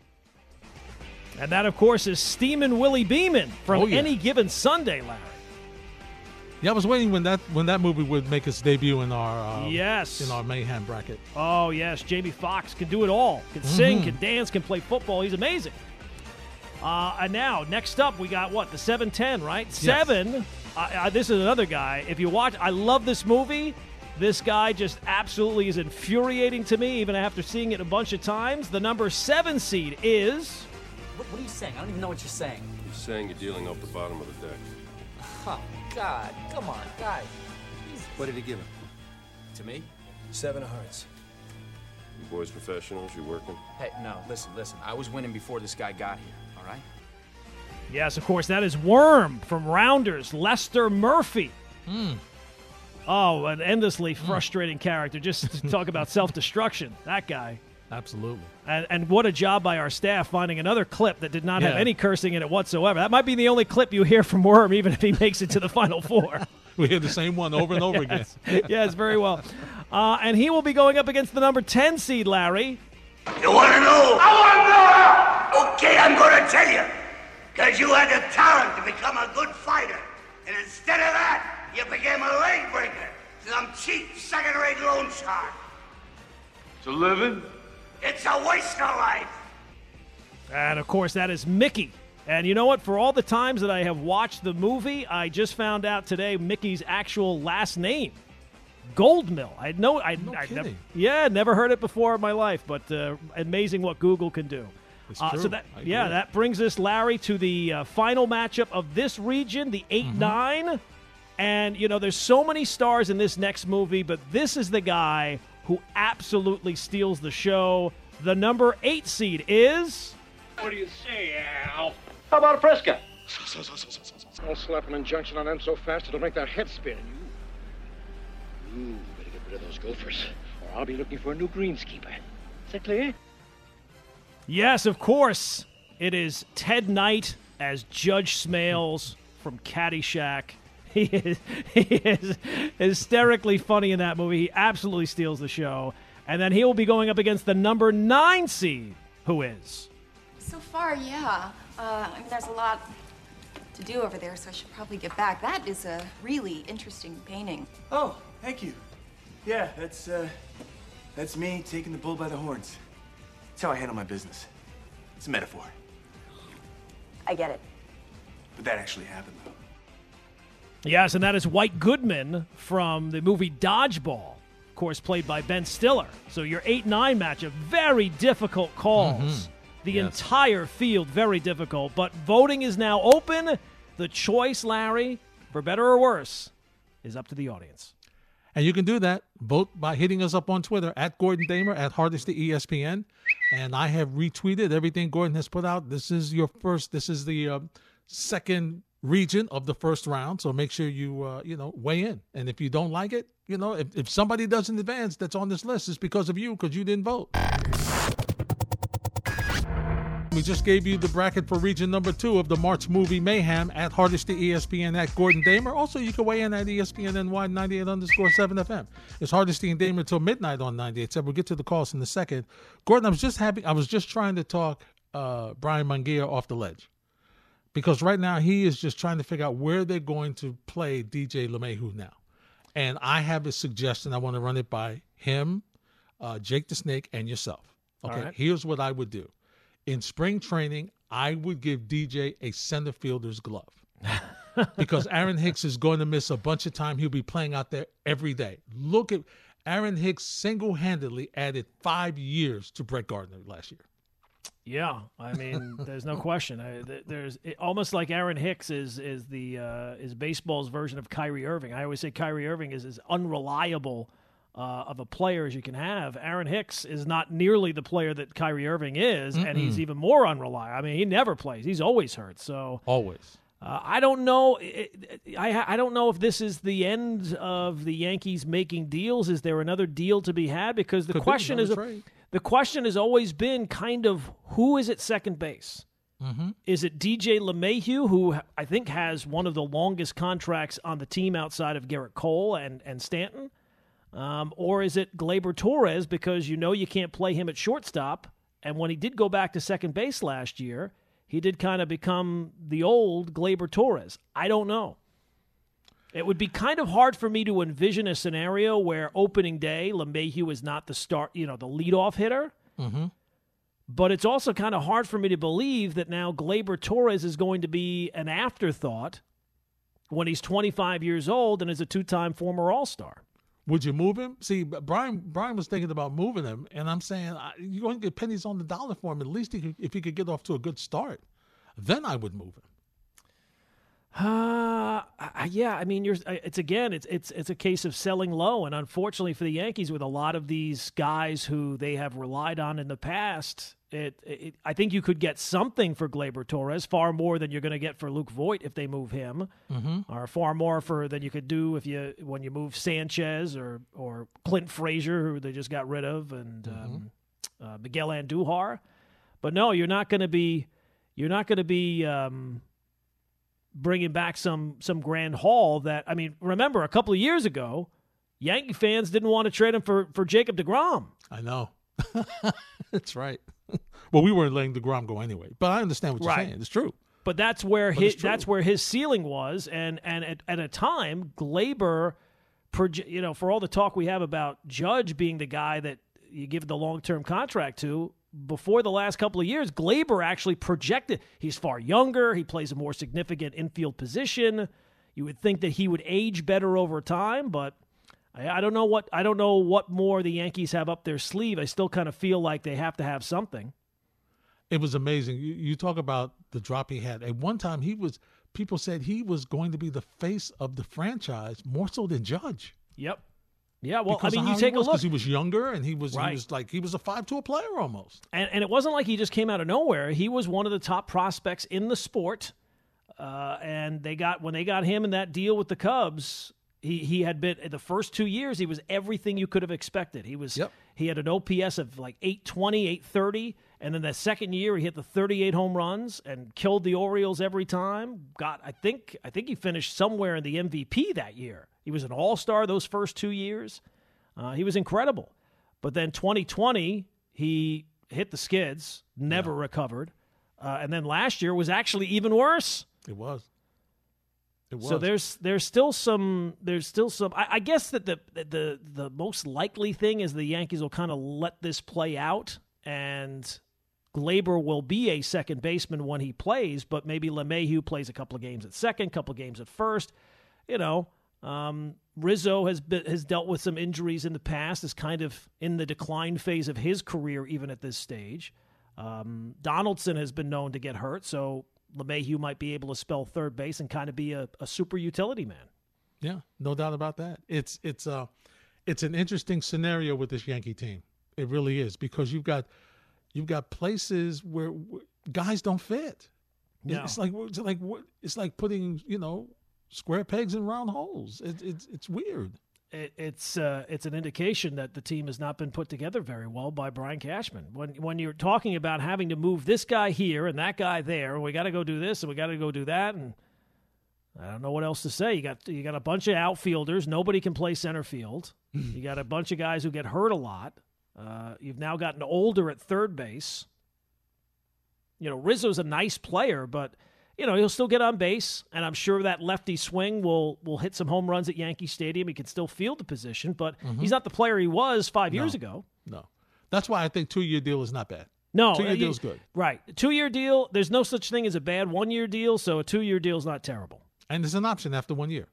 And that, of course, is Steamin' Willie Beeman from Oh, yeah. any given Sunday, Larry. Yeah, I was waiting when that when that movie would make its debut in our uh, Yes. in our mayhem bracket. Oh, yes. Jamie Foxx can do it all. Can sing, Mhm. can dance, can play football. He's amazing. Uh, and now, next up, we got what? The 710, right? Seven. Uh, uh, this is another guy. If you watch, I love this movie. This guy just absolutely is infuriating to me, even after seeing it a bunch of times. The number seven seed is. What, what are you saying? I don't even know what you're saying. He's saying you're dealing off the bottom of the deck. Oh, God. Come on, guy. What did he give him? To me? Seven of hearts. You boys professionals, you working? Hey, no, listen, listen. I was winning before this guy got here, all right? Yes, of course, that is Worm from Rounders, Lester Murphy. Hmm. Oh, an endlessly frustrating character. Just to talk about self destruction. That guy. Absolutely. And, and what a job by our staff finding another clip that did not have any cursing in it whatsoever. That might be the only clip you hear from Worm, even if he makes it to the final four. We hear the same one over and over again. yes. yes, very well. Uh, and he will be going up against the number 10 seed, Larry. You want to know? I want to know! Okay, I'm going to tell you. Because you had the talent to become a good fighter. And instead of that, you became a leg breaker. Some cheap second-rate loan shark. It's a living? It's a waste of life. And of course, that is Mickey. And you know what? For all the times that I have watched the movie, I just found out today Mickey's actual last name, Goldmill. I know. I, I never, yeah, never heard it before in my life, but uh, amazing what Google can do. It's Uh, true. so that I yeah, agree. that brings us, Larry, to the uh, final matchup of this region, the 8 Mm-hmm. 9. And, you know, there's so many stars in this next movie, but this is the guy who absolutely steals the show. The number eight seed is. What do you say, Al? How about a Fresca? I'll slap an injunction on them so fast it'll make their head spin. You, you better get rid of those gophers, or I'll be looking for a new greenskeeper. Is that clear? Yes, of course. It is Ted Knight as Judge Smales from Caddyshack. He is, he is hysterically funny in that movie. He absolutely steals the show. And then he will be going up against the number nine seed, who is. So far, yeah. Uh, I mean, there's a lot to do over there, so I should probably get back. That is a really interesting painting. Oh, thank you. Yeah, that's uh, that's me taking the bull by the horns. That's how I handle my business. It's a metaphor, I get it. but that actually happened though. Yes, and that is White Goodman from the movie Dodgeball, of course, played by Ben Stiller. So your 8 9 matchup, very difficult calls. Mhm. The Yes. entire field, very difficult. But voting is now open. The choice, Larry, for better or worse, is up to the audience. And you can do that. Vote by hitting us up on Twitter at Gordon Damer at Hardesty ESPN. And I have retweeted everything Gordon has put out. This is your first. This is the uh, second region of the first round. So make sure you uh, you know weigh in. And if you don't like it, you know if, if somebody doesn't advance that's on this list, it's because of you because you didn't vote. We just gave you the bracket for region number two of the March movie Mayhem at Hardesty ESPN at Gordon Damer. Also, you can weigh in at ESPN NY 98 underscore 7 FM. It's Hardesty and Damer until midnight on 98. So we'll get to the calls in a second. Gordon, I was just happy. I was just trying to talk uh, Brian Mangia off the ledge because right now he is just trying to figure out where they're going to play DJ LeMahieu now. And I have a suggestion. I want to run it by him, uh, Jake the Snake, and yourself. Okay, right. here's what I would do. In spring training, I would give DJ a center fielder's glove because Aaron Hicks is going to miss a bunch of time. He'll be playing out there every day. Look at Aaron Hicks single handedly added five years to Brett Gardner last year. Yeah, I mean, there's no question. I, there's it, almost like Aaron Hicks is is the uh, is baseball's version of Kyrie Irving. I always say Kyrie Irving is as unreliable uh, of a player as you can have. Aaron Hicks is not nearly the player that Kyrie Irving is, and he's even more unreliable. I mean, he never plays; he's always hurt. So Always. uh, I don't know. I I don't know if this is the end of the Yankees making deals. Is there another deal to be had? Because the Could be question is, another trade. The question has always been kind of who is at second base. Mm-hmm. Is it DJ LeMahieu, who I think has one of the longest contracts on the team outside of Gerrit Cole and, and Stanton? Um, or is it Gleyber Torres because you know you can't play him at shortstop? And when he did go back to second base last year, he did kind of become the old Gleyber Torres. I don't know. It would be kind of hard for me to envision a scenario where opening day LeMahieu is not the start, you know, the leadoff hitter. Mm-hmm. But it's also kind of hard for me to believe that now Gleyber Torres is going to be an afterthought when he's 25 years old and is a two-time former All-Star. Would you move him? See, Brian Brian was thinking about moving him, and I'm saying I- you're going to get pennies on the dollar for him. At least he could, if he could get off to a good start, then I would move him. Uh, yeah, I mean, you're. It's again, it's it's it's a case of selling low, and unfortunately for the Yankees, with a lot of these guys who they have relied on in the past, it, it I think you could get something for Gleyber Torres, far more than you're going to get for Luke Voit if they move him, Mhm. or far more for than you could do if you when you move Sanchez or or Clint Frazier, who they just got rid of, and um, uh, Miguel Andujar. But no, you're not going to be you're not going to be. Um, bringing back some some grand haul that I mean, remember a couple of years ago, Yankee fans didn't want to trade him for for Jacob DeGrom. I know. That's right. well, we weren't letting Degrom go anyway, but I understand what you're Right. saying. It's true. But that's where But his that's where his ceiling was, and and at, at a time, Gleyber, proje- you know, for all the talk we have about Judge being the guy that you give the long term contract to, before the last couple of years, Gleyber actually projected he's far younger, he plays a more significant infield position. You would think that he would age better over time, but I, I don't know what I don't know what more the Yankees have up their sleeve. I still kind of feel like they have to have something. It was amazing. You, you talk about the drop he had. At one time, he was. People said he was going to be the face of the franchise more so than Judge. Yep. Yeah, well, because I mean, you take a look. 'cause he was younger and he was Right. he was like he was a five tool player almost. And, and it wasn't like he just came out of nowhere. He was one of the top prospects in the sport. Uh, and they got when they got him in that deal with the Cubs, he he had been the first two years he was everything you could have expected. He was he had an OPS of like 820, 830, and then the second year he hit the 38 home runs and killed the Orioles every time. Got I think I think he finished somewhere in the MVP that year. He was an All-Star those first two years. Uh, he was incredible. But then 2020, he hit the skids, never recovered. Uh, and then last year was actually even worse. It was. It was. So there's there's still some there's still some I, I guess that the the the most likely thing is the Yankees will kind of let this play out and Gleyber will be a second baseman when he plays, but maybe LeMahieu plays a couple of games at second, couple of games at first. You know, um, Rizzo has been, has dealt with some injuries in the past, is kind of in the decline phase of his career, even at this stage. Um, Donaldson has been known to get hurt, so LeMahieu might be able to spell third base and kind of be a, a super utility man. Yeah, no doubt about that. It's it's uh it's an interesting scenario with this Yankee team. It really is because you've got you've got places where, where guys don't fit. No. It's like it's like it's like putting you know square pegs in round holes. It, it's it's weird. it, it's uh, it's an indication that the team has not been put together very well by Brian Cashman. When when you're talking about having to move this guy here and that guy there, and we got to go do this and we got to go do that, and I don't know what else to say. You got you got a bunch of outfielders. Nobody can play center field. you got a bunch of guys who get hurt a lot. Uh, you've now gotten older at third base. You know, Rizzo's a nice player, but you know he'll still get on base, and I'm sure that lefty swing will will hit some home runs at Yankee Stadium. He can still field the position, but Mhm. he's not the player he was five years ago. No, that's why I think two year deal is not bad. No, two uh, year you- deal's good, Right, two year deal. There's no such thing as a bad one year deal, so a two year deal is not terrible. and there's an option after one year.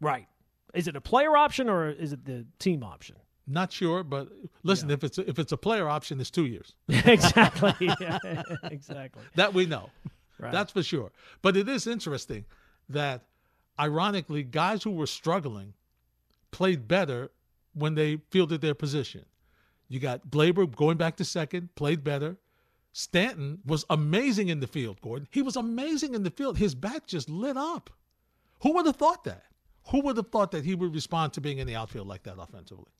Right. Is it a player option or is it the team option? Not sure, but listen, if it's a, if it's a player option, it's two years. exactly. Yeah, exactly. That we know. Right. That's for sure. But it is interesting that, ironically, guys who were struggling played better when they fielded their position. You got Glaber going back to second, played better. Stanton was amazing in the field, Gordon. He was amazing in the field. His bat just lit up. Who would have thought that? Who would have thought that he would respond to being in the outfield like that offensively?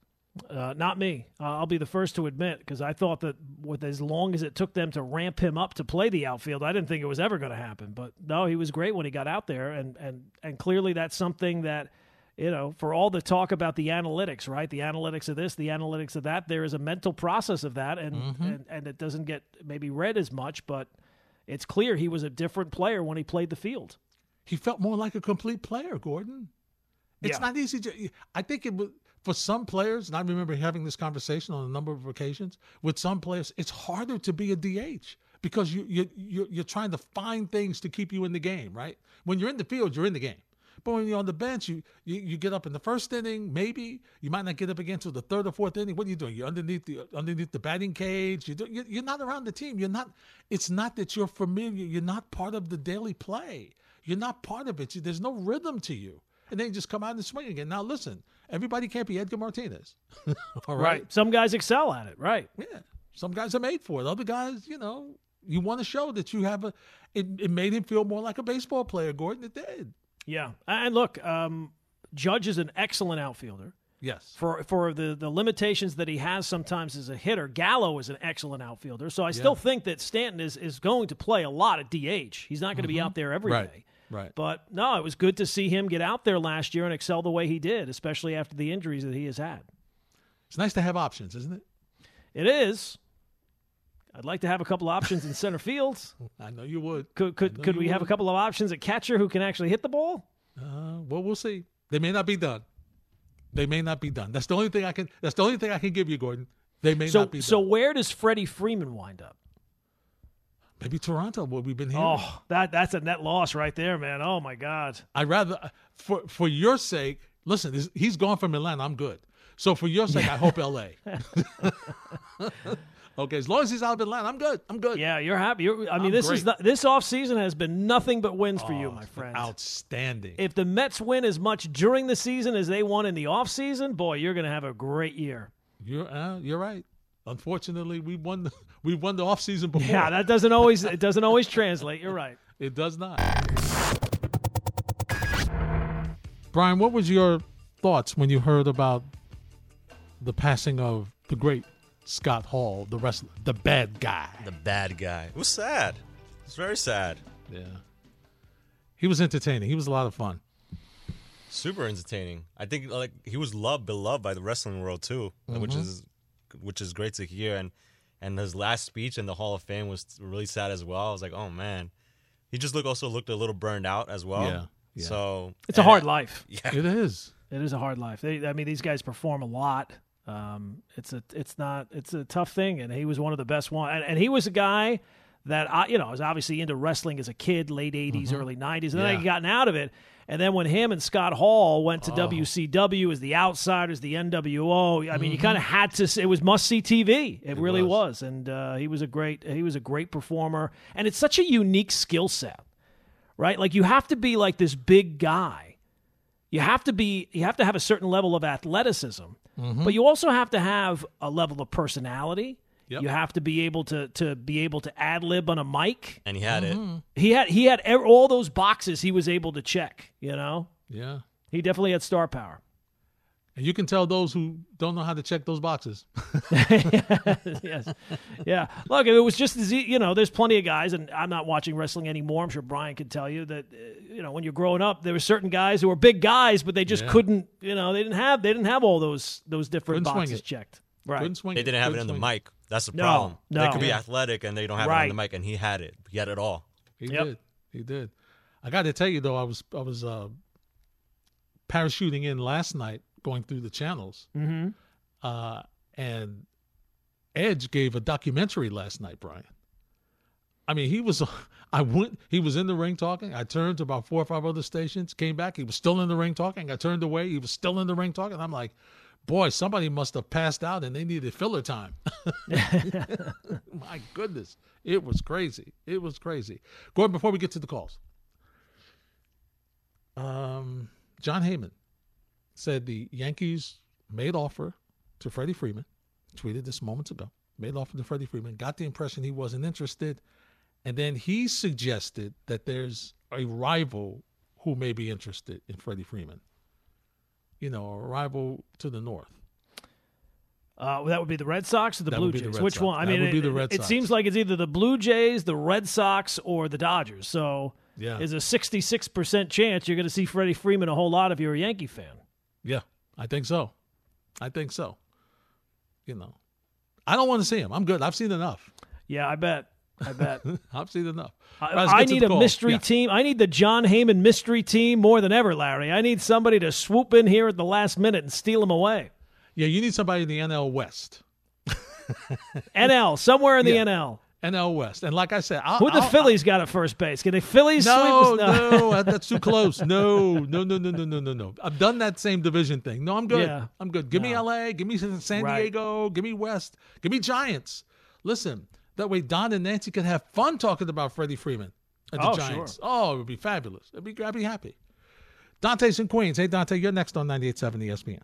Uh, not me. Uh, I'll be the first to admit because I thought that with as long as it took them to ramp him up to play the outfield, I didn't think it was ever going to happen. But no, he was great when he got out there, and and and clearly that's something that you know for all the talk about the analytics, right? The analytics of this, the analytics of that. There is a mental process of that, and Mhm. and, and it doesn't get maybe read as much, but it's clear he was a different player when he played the field. He felt more like a complete player, Gordon. It's Yeah. not easy to. I think it was for some players, and I remember having this conversation on a number of occasions with some players. It's harder to be a DH because you you you're, you're trying to find things to keep you in the game, right? When you're in the field, you're in the game. But when you're on the bench, you, you you get up in the first inning, maybe you might not get up again until the third or fourth inning. What are you doing? You're underneath the underneath the batting cage. You're, you're not around the team. You're not. It's not that you're familiar. You're not part of the daily play. You're not part of it. There's no rhythm to you. And then you just come out and swing again. Now listen, everybody can't be Edgar Martinez. All right. Some guys excel at it, right? Yeah. Some guys are made for it. Other guys, you know, you want to show that you have a. It, it made him feel more like a baseball player, Gordon. It did. Yeah, and look, um, Judge is an excellent outfielder. Yes. For for the the limitations that he has sometimes as a hitter, Gallo is an excellent outfielder. So I still think that Stanton is is going to play a lot at DH. He's not going to be Mhm. out there every day. Right. But no, it was good to see him get out there last year and excel the way he did, especially after the injuries that he has had. It's nice to have options, isn't it? It is. I'd like to have a couple options in center field. I know you would. Could could could we have a couple of options at catcher who can actually hit the ball? Uh, well, we'll see. They may not be done. They may not be done. That's the only thing I can. That's the only thing I can give you, Gordon. They may so not be so done. where does Freddie Freeman wind up? Maybe Toronto. What we've been hearing. Oh, that that's a net loss right there, man. Oh my God. I'd rather, for for your sake. Listen, he's- he's gone from Atlanta. I'm good. So for your sake, I hope L.A. okay, as long as he's out of Atlanta, I'm good. I'm good. Yeah, you're happy. You're, I mean, I'm this is great. not, this offseason has been nothing but wins for you, Oh, my friend. Outstanding. If the Mets win as much during the season as they won in the offseason, boy, you're going to have a great year. You're uh, you're right. Unfortunately, we won the we won the offseason before. Yeah, that doesn't always it doesn't always translate. You're right. It does not. Brian, what was your thoughts when you heard about the passing of the great Scott Hall, the wrestler, the bad guy? The bad guy. It was sad. It was very sad. Yeah. He was entertaining. He was a lot of fun. Super entertaining. I think like he was loved, beloved by the wrestling world too, which Mhm. is which is great to hear. And and his last speech in the Hall of Fame was really sad as well. I was like, oh man, he just looked also looked a little burned out as well. Yeah, yeah. So It's a and- hard life. Yeah, It is. It is a hard life. They, I mean, these guys perform a lot. Um, it's a, it's not, it's a tough thing, and he was one of the best one. And, and he was a guy that I, you know, I was obviously into wrestling as a kid, late 80s Mhm. early nineties, and then Yeah. he gotten out of it. And then when him and Scott Hall went to Oh. WCW as the Outsiders, the NWO, I mean, you Mhm. kind of had to. It was must see TV. It, It really was. was, and uh, he was a great, he was a great performer, and it's such a unique skill set, right? Like you have to be like this big guy you have to be you have to have a certain level of athleticism Mhm. but you also have to have a level of personality Yep. you have to be able to to be able to ad lib on a mic and he had Mm-hmm. it. he had he had all those boxes he was able to check you know Yeah. he definitely had star power And you can tell those who don't know how to check those boxes. yes. Yeah. Look, it was just as you know, there's plenty of guys, and I'm not watching wrestling anymore. I'm sure Brian can tell you that uh, you know when you're growing up, there were certain guys who were big guys, but they just Yeah. couldn't. You know, they didn't have they didn't have all those those different Couldn't swing boxes it. checked. Right. Couldn't swing They didn't have it Couldn't on the swing mic. That's the No, problem. They could be Yeah. athletic and they don't have it on the mic, and he had it. He had it all. He Yep. did. He did. I got to tell you though, I was I was uh, parachuting in last night, going through the channels, Mm-hmm. uh, and Edge gave a documentary last night, Brian. I mean, he was. I went. He was in the ring talking. I turned to about four or five other stations. Came back. He was still in the ring talking. I turned away. He was still in the ring talking. I'm like, boy, somebody must have passed out and they needed filler time. My goodness, it was crazy. It was crazy. Gordon, before we get to the calls, um, Jon Heyman said the Yankees made offer to Freddie Freeman. Tweeted this moments ago. Made offer to Freddie Freeman. Got the impression he wasn't interested, and then he suggested that there's a rival who may be interested in Freddie Freeman. You know, a rival to the north. Uh, well, that would be the Red Sox or the That Blue be the Jays. Which Sox. one? I That mean, it, it seems like it's either the Blue Jays, the Red Sox, or the Dodgers. So Yeah. is a 66% chance you're going to see Freddie Freeman a whole lot if you're a Yankee fan. Yeah, I think so. I think so. You know, I don't want to see him. I'm good. I've seen enough. Yeah, I bet. I bet. I've seen enough. I, right, I need a calls. mystery Yeah. team. I need the Jon Heyman mystery team more than ever, Larry. I need somebody to swoop in here at the last minute and steal him away. Yeah, you need somebody in the NL West. NL, somewhere in the Yeah. NL. NL West. And like I said, I'll, Who the I'll- Phillies got at first base? Can the Phillies No, sweep us? no, that- that's too close. No, no, no, no, no, no, no, no. I've done that same division thing. No, I'm good. Yeah. I'm good. Give me LA. Give me San Right. Diego. Give me West. Give me Giants. Listen, that way Don and Nancy could have fun talking about Freddie Freeman and the Oh, Giants. sure. Oh, it would be fabulous. It'd be, I'd be happy. Dante's in Queens. Hey, Dante, you're next on 98.7 ESPN.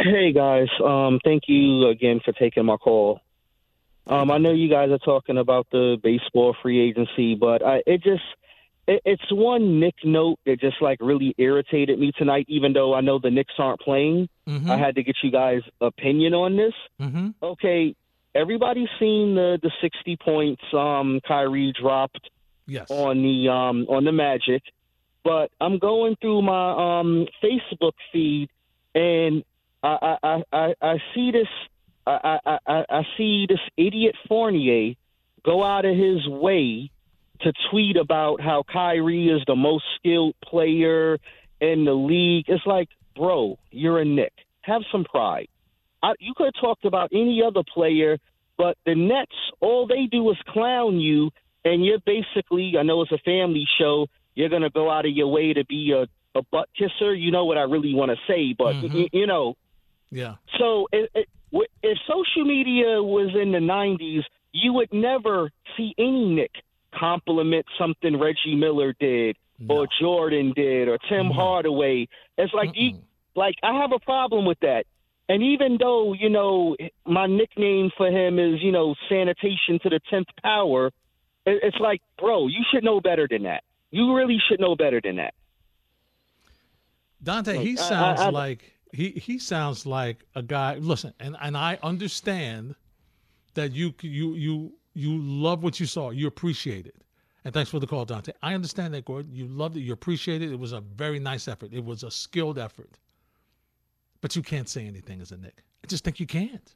Hey guys, um, thank you again for taking my call. Um, I know you guys are talking about the baseball free agency, but I, it just it, it's one Knick note that just like really irritated me tonight. Even though I know the Knicks aren't playing, Mhm. I had to get you guys' opinion on this. Mm-hmm. Okay, everybody's seen the the sixty points um, Kyrie dropped Yes. on the um, on the Magic, but I'm going through my um, Facebook feed and I I, I, I see this I, I, I, I see this idiot Fournier go out of his way to tweet about how Kyrie is the most skilled player in the league. It's like, bro, you're a Knick. Have some pride. I, you could have talked about any other player, but the Nets, all they do is clown you, and you're basically, I know it's a family show, you're going to go out of your way to be a, a butt kisser. You know what I really want to say, but, mm-hmm. y- you know, Yeah. so it, it, w- if social media was in the 90s, you would never see any Knick compliment something Reggie Miller did or Jordan did or Tim Hardaway. It's like you, like I have a problem with that. And even though, you know, my nickname for him is, you know, sanitation to the 10th power, it's like, bro, you should know better than that. You really should know better than that. Dante, he sounds I- I- like he he sounds like a guy. Listen, and and I understand that you you you you love what you saw, you appreciate it, and thanks for the call, Dante. I understand that, Gordon. You loved it, you appreciate it. It was a very nice effort. It was a skilled effort, but you can't say anything as a Knick. I just think you can't.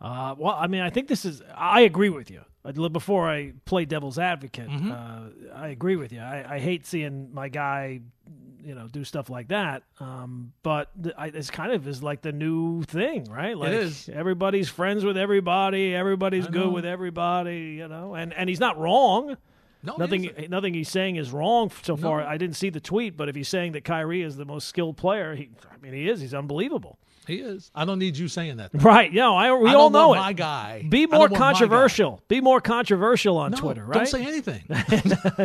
Uh, well, I mean, I think this is. I agree with you. Before I play devil's advocate, Mm-hmm. uh, I agree with you. I, I hate seeing my guy, you know, do stuff like that. Um, but th- I, it's kind of is like the new thing, right? Like is. everybody's friends with everybody. Everybody's good with everybody. You know, and and he's not wrong. No, nothing. Nothing he's saying is wrong so far. No. I didn't see the tweet, but if he's saying that Kyrie is the most skilled player, he, I mean, he is. He's unbelievable. He is. I don't need you saying that. though. Right. Yeah. I, we I all know it. my guy. Be more don't want my guy. controversial. Be more controversial on No, Twitter, right? Don't say anything.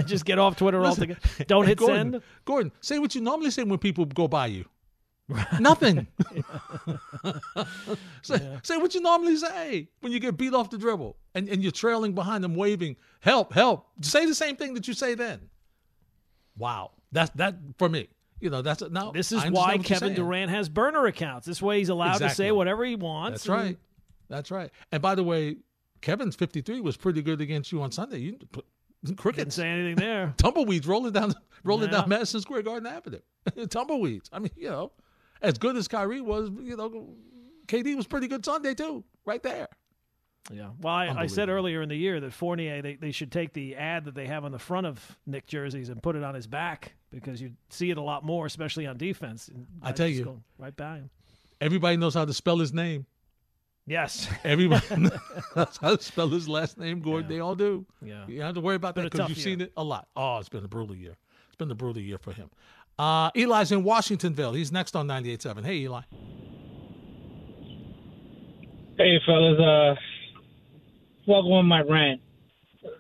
Just get off Twitter Listen, altogether. Don't hit Gordon, send. Gordon, say what you normally say when people go by you. Nothing. say, say what you normally say when you get beat off the dribble and, and you're trailing behind them, waving, help, help. Say the same thing that you say then. Wow. That's that for me. You know, that's now. This is why Kevin. Durant has burner accounts. This way, he's allowed to say whatever he wants. That's and- right. That's right. And by the way, Kevin's 53 was pretty good against you on Sunday. You put crickets. Didn't say anything there. Tumbleweeds rolling down rolling Yeah. down Madison Square Garden Avenue. Tumbleweeds. I mean, you know, as good as Kyrie was, you know, KD was pretty good Sunday too, right there. Yeah. Well, I, I said earlier in the year that Fournier they, they should take the ad that they have on the front of Knick jerseys and put it on his back because you see it a lot more, especially on defense. And I tell you. right by him. Everybody knows how to spell his name. Yes. Everybody knows how to spell his last name, Gordon. They all do. Yeah. You don't have to worry about that because you've seen it a lot. Oh, it's been a brutal year. It's been a brutal year for him. Uh, Eli's in Washingtonville. He's next on 98.7. Hey, Eli. Hey, fellas, uh, welcome on my rant.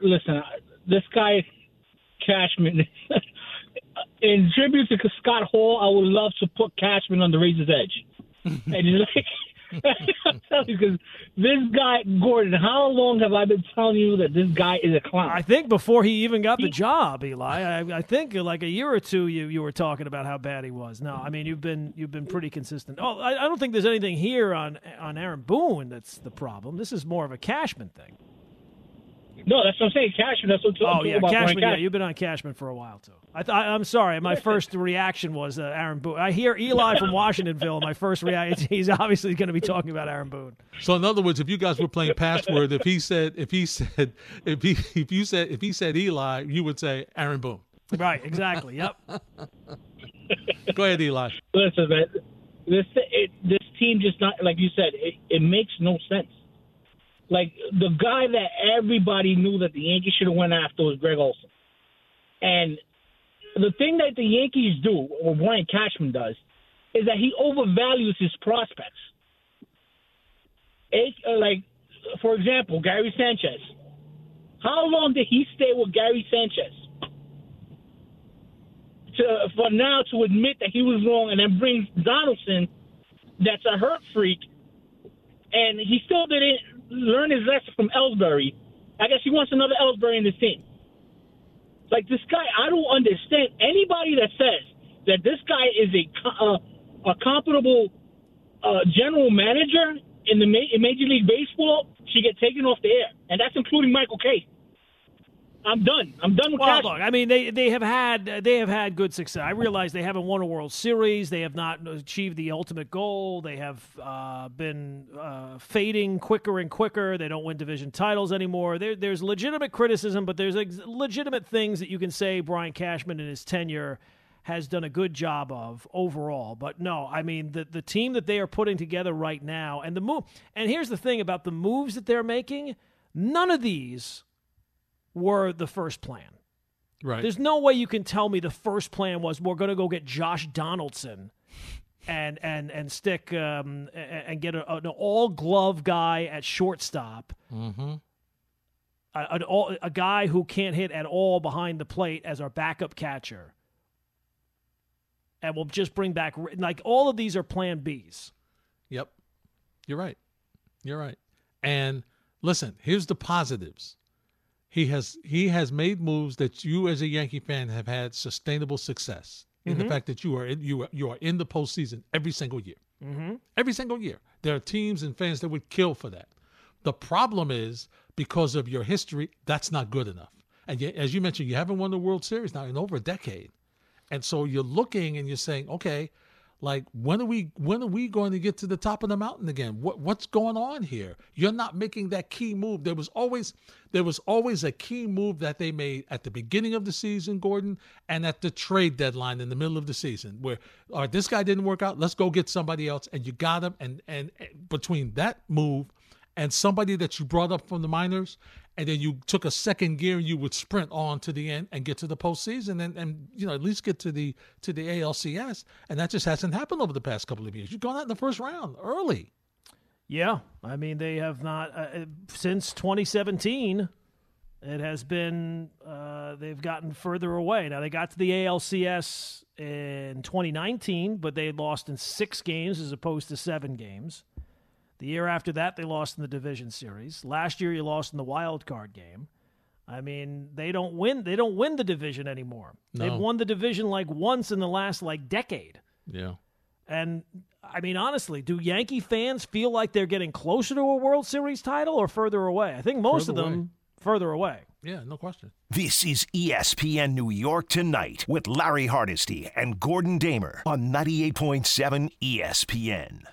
Listen, this guy, Cashman, in tribute to Scott Hall, I would love to put Cashman on the razor's edge. and he's like, I'm telling you, because this guy, Gordon, how long have I been telling you that this guy is a clown? I think before he even got the job, Eli. I, I think like a year or two, you you were talking about how bad he was. No, I mean you've been you've been pretty consistent. Oh, I, I don't think there's anything here on on Aaron Boone that's the problem. This is more of a Cashman thing. No, that's what I'm saying. Cashman, that's what I'm Oh talking yeah, about. Brian Cashman. Yeah, Cashman. you've been on Cashman for a while too. I th- I'm sorry. My first reaction was uh, Aaron Boone. I hear Eli from Washingtonville. My first reaction, he's obviously going to be talking about Aaron Boone. So in other words, if you guys were playing password, if he said, if he said, if he, if you said, if he said Eli, you would say Aaron Boone. Right. Exactly. Yep. Go ahead, Eli. Listen, man, this it, this team just not like you said. It, it makes no sense. Like the guy that everybody knew that the Yankees should have went after was Greg Olson, and the thing that the Yankees do, or Brian Cashman does, is that he overvalues his prospects. It, uh, like, for example, Gary Sanchez. How long did he stay with Gary Sanchez? to for now to admit that he was wrong and then bring Donaldson, that's a hurt freak, and he still didn't learn his lesson from Ellsbury. I guess he wants another Ellsbury in his team. Like this guy, I don't understand anybody that says that this guy is a uh, a competable uh, general manager in the ma- in Major League Baseball should get taken off the air, and that's including Michael Kay. I'm done. I'm done with Well, look, I mean, they they have had they have had good success. I realize they haven't won a World Series. They have not achieved the ultimate goal. They have uh, been uh, fading quicker and quicker. They don't win division titles anymore. There, there's legitimate criticism, but there's ex- legitimate things that you can say Brian Cashman in his tenure has done a good job of overall. But no, I mean the the team that they are putting together right now and the move. And here's the thing about the moves that they're making. None of these were the first plan. Right. There's no way you can tell me the first plan was we're going to go get Josh Donaldson and and and stick um, and get a, an all glove guy at shortstop, Mm-hmm. a, an all, a guy who can't hit at all behind the plate as our backup catcher, and we'll just bring back like all of these are Plan Bs. Yep. You're right. You're right. And listen, here's the positives. He has he has made moves that you as a Yankee fan have had sustainable success in the Mhm. fact that you are in, you are, you are in the postseason every single year. Mm-hmm. Every single year. There are teams and fans that would kill for that. The problem is because of your history, that's not good enough. And yet, as you mentioned, you haven't won the World Series now in over a decade. And so you're looking and you're saying, okay, like when are we when are we going to get to the top of the mountain again? What what's going on here? You're not making that key move. There was always there was always a key move that they made at the beginning of the season, Gordon, and at the trade deadline in the middle of the season, where all right, this guy didn't work out, let's go get somebody else, and you got him. And and, and between that move and somebody that you brought up from the minors, and then you took a second gear and you would sprint on to the end and get to the postseason and, and you know at least get to the to the ALCS, and that just hasn't happened over the past couple of years. You've gone out in the first round early. Yeah, I mean they have not uh, since 2017. It has been uh, they've gotten further away. Now they got to the ALCS in 2019, but they lost in six games as opposed to seven games. The year after that, they lost in the division series. Last year, you lost in the wild card game. I mean, they don't win. They don't win the division anymore. They've won the division like once in the last like decade. Yeah. And I mean, honestly, do Yankee fans feel like they're getting closer to a World Series title or further away? I think most Further of them further away. Yeah, no question. This is ESPN New York Tonight with Larry Hardesty and Gordon Damer on 98.7 ESPN.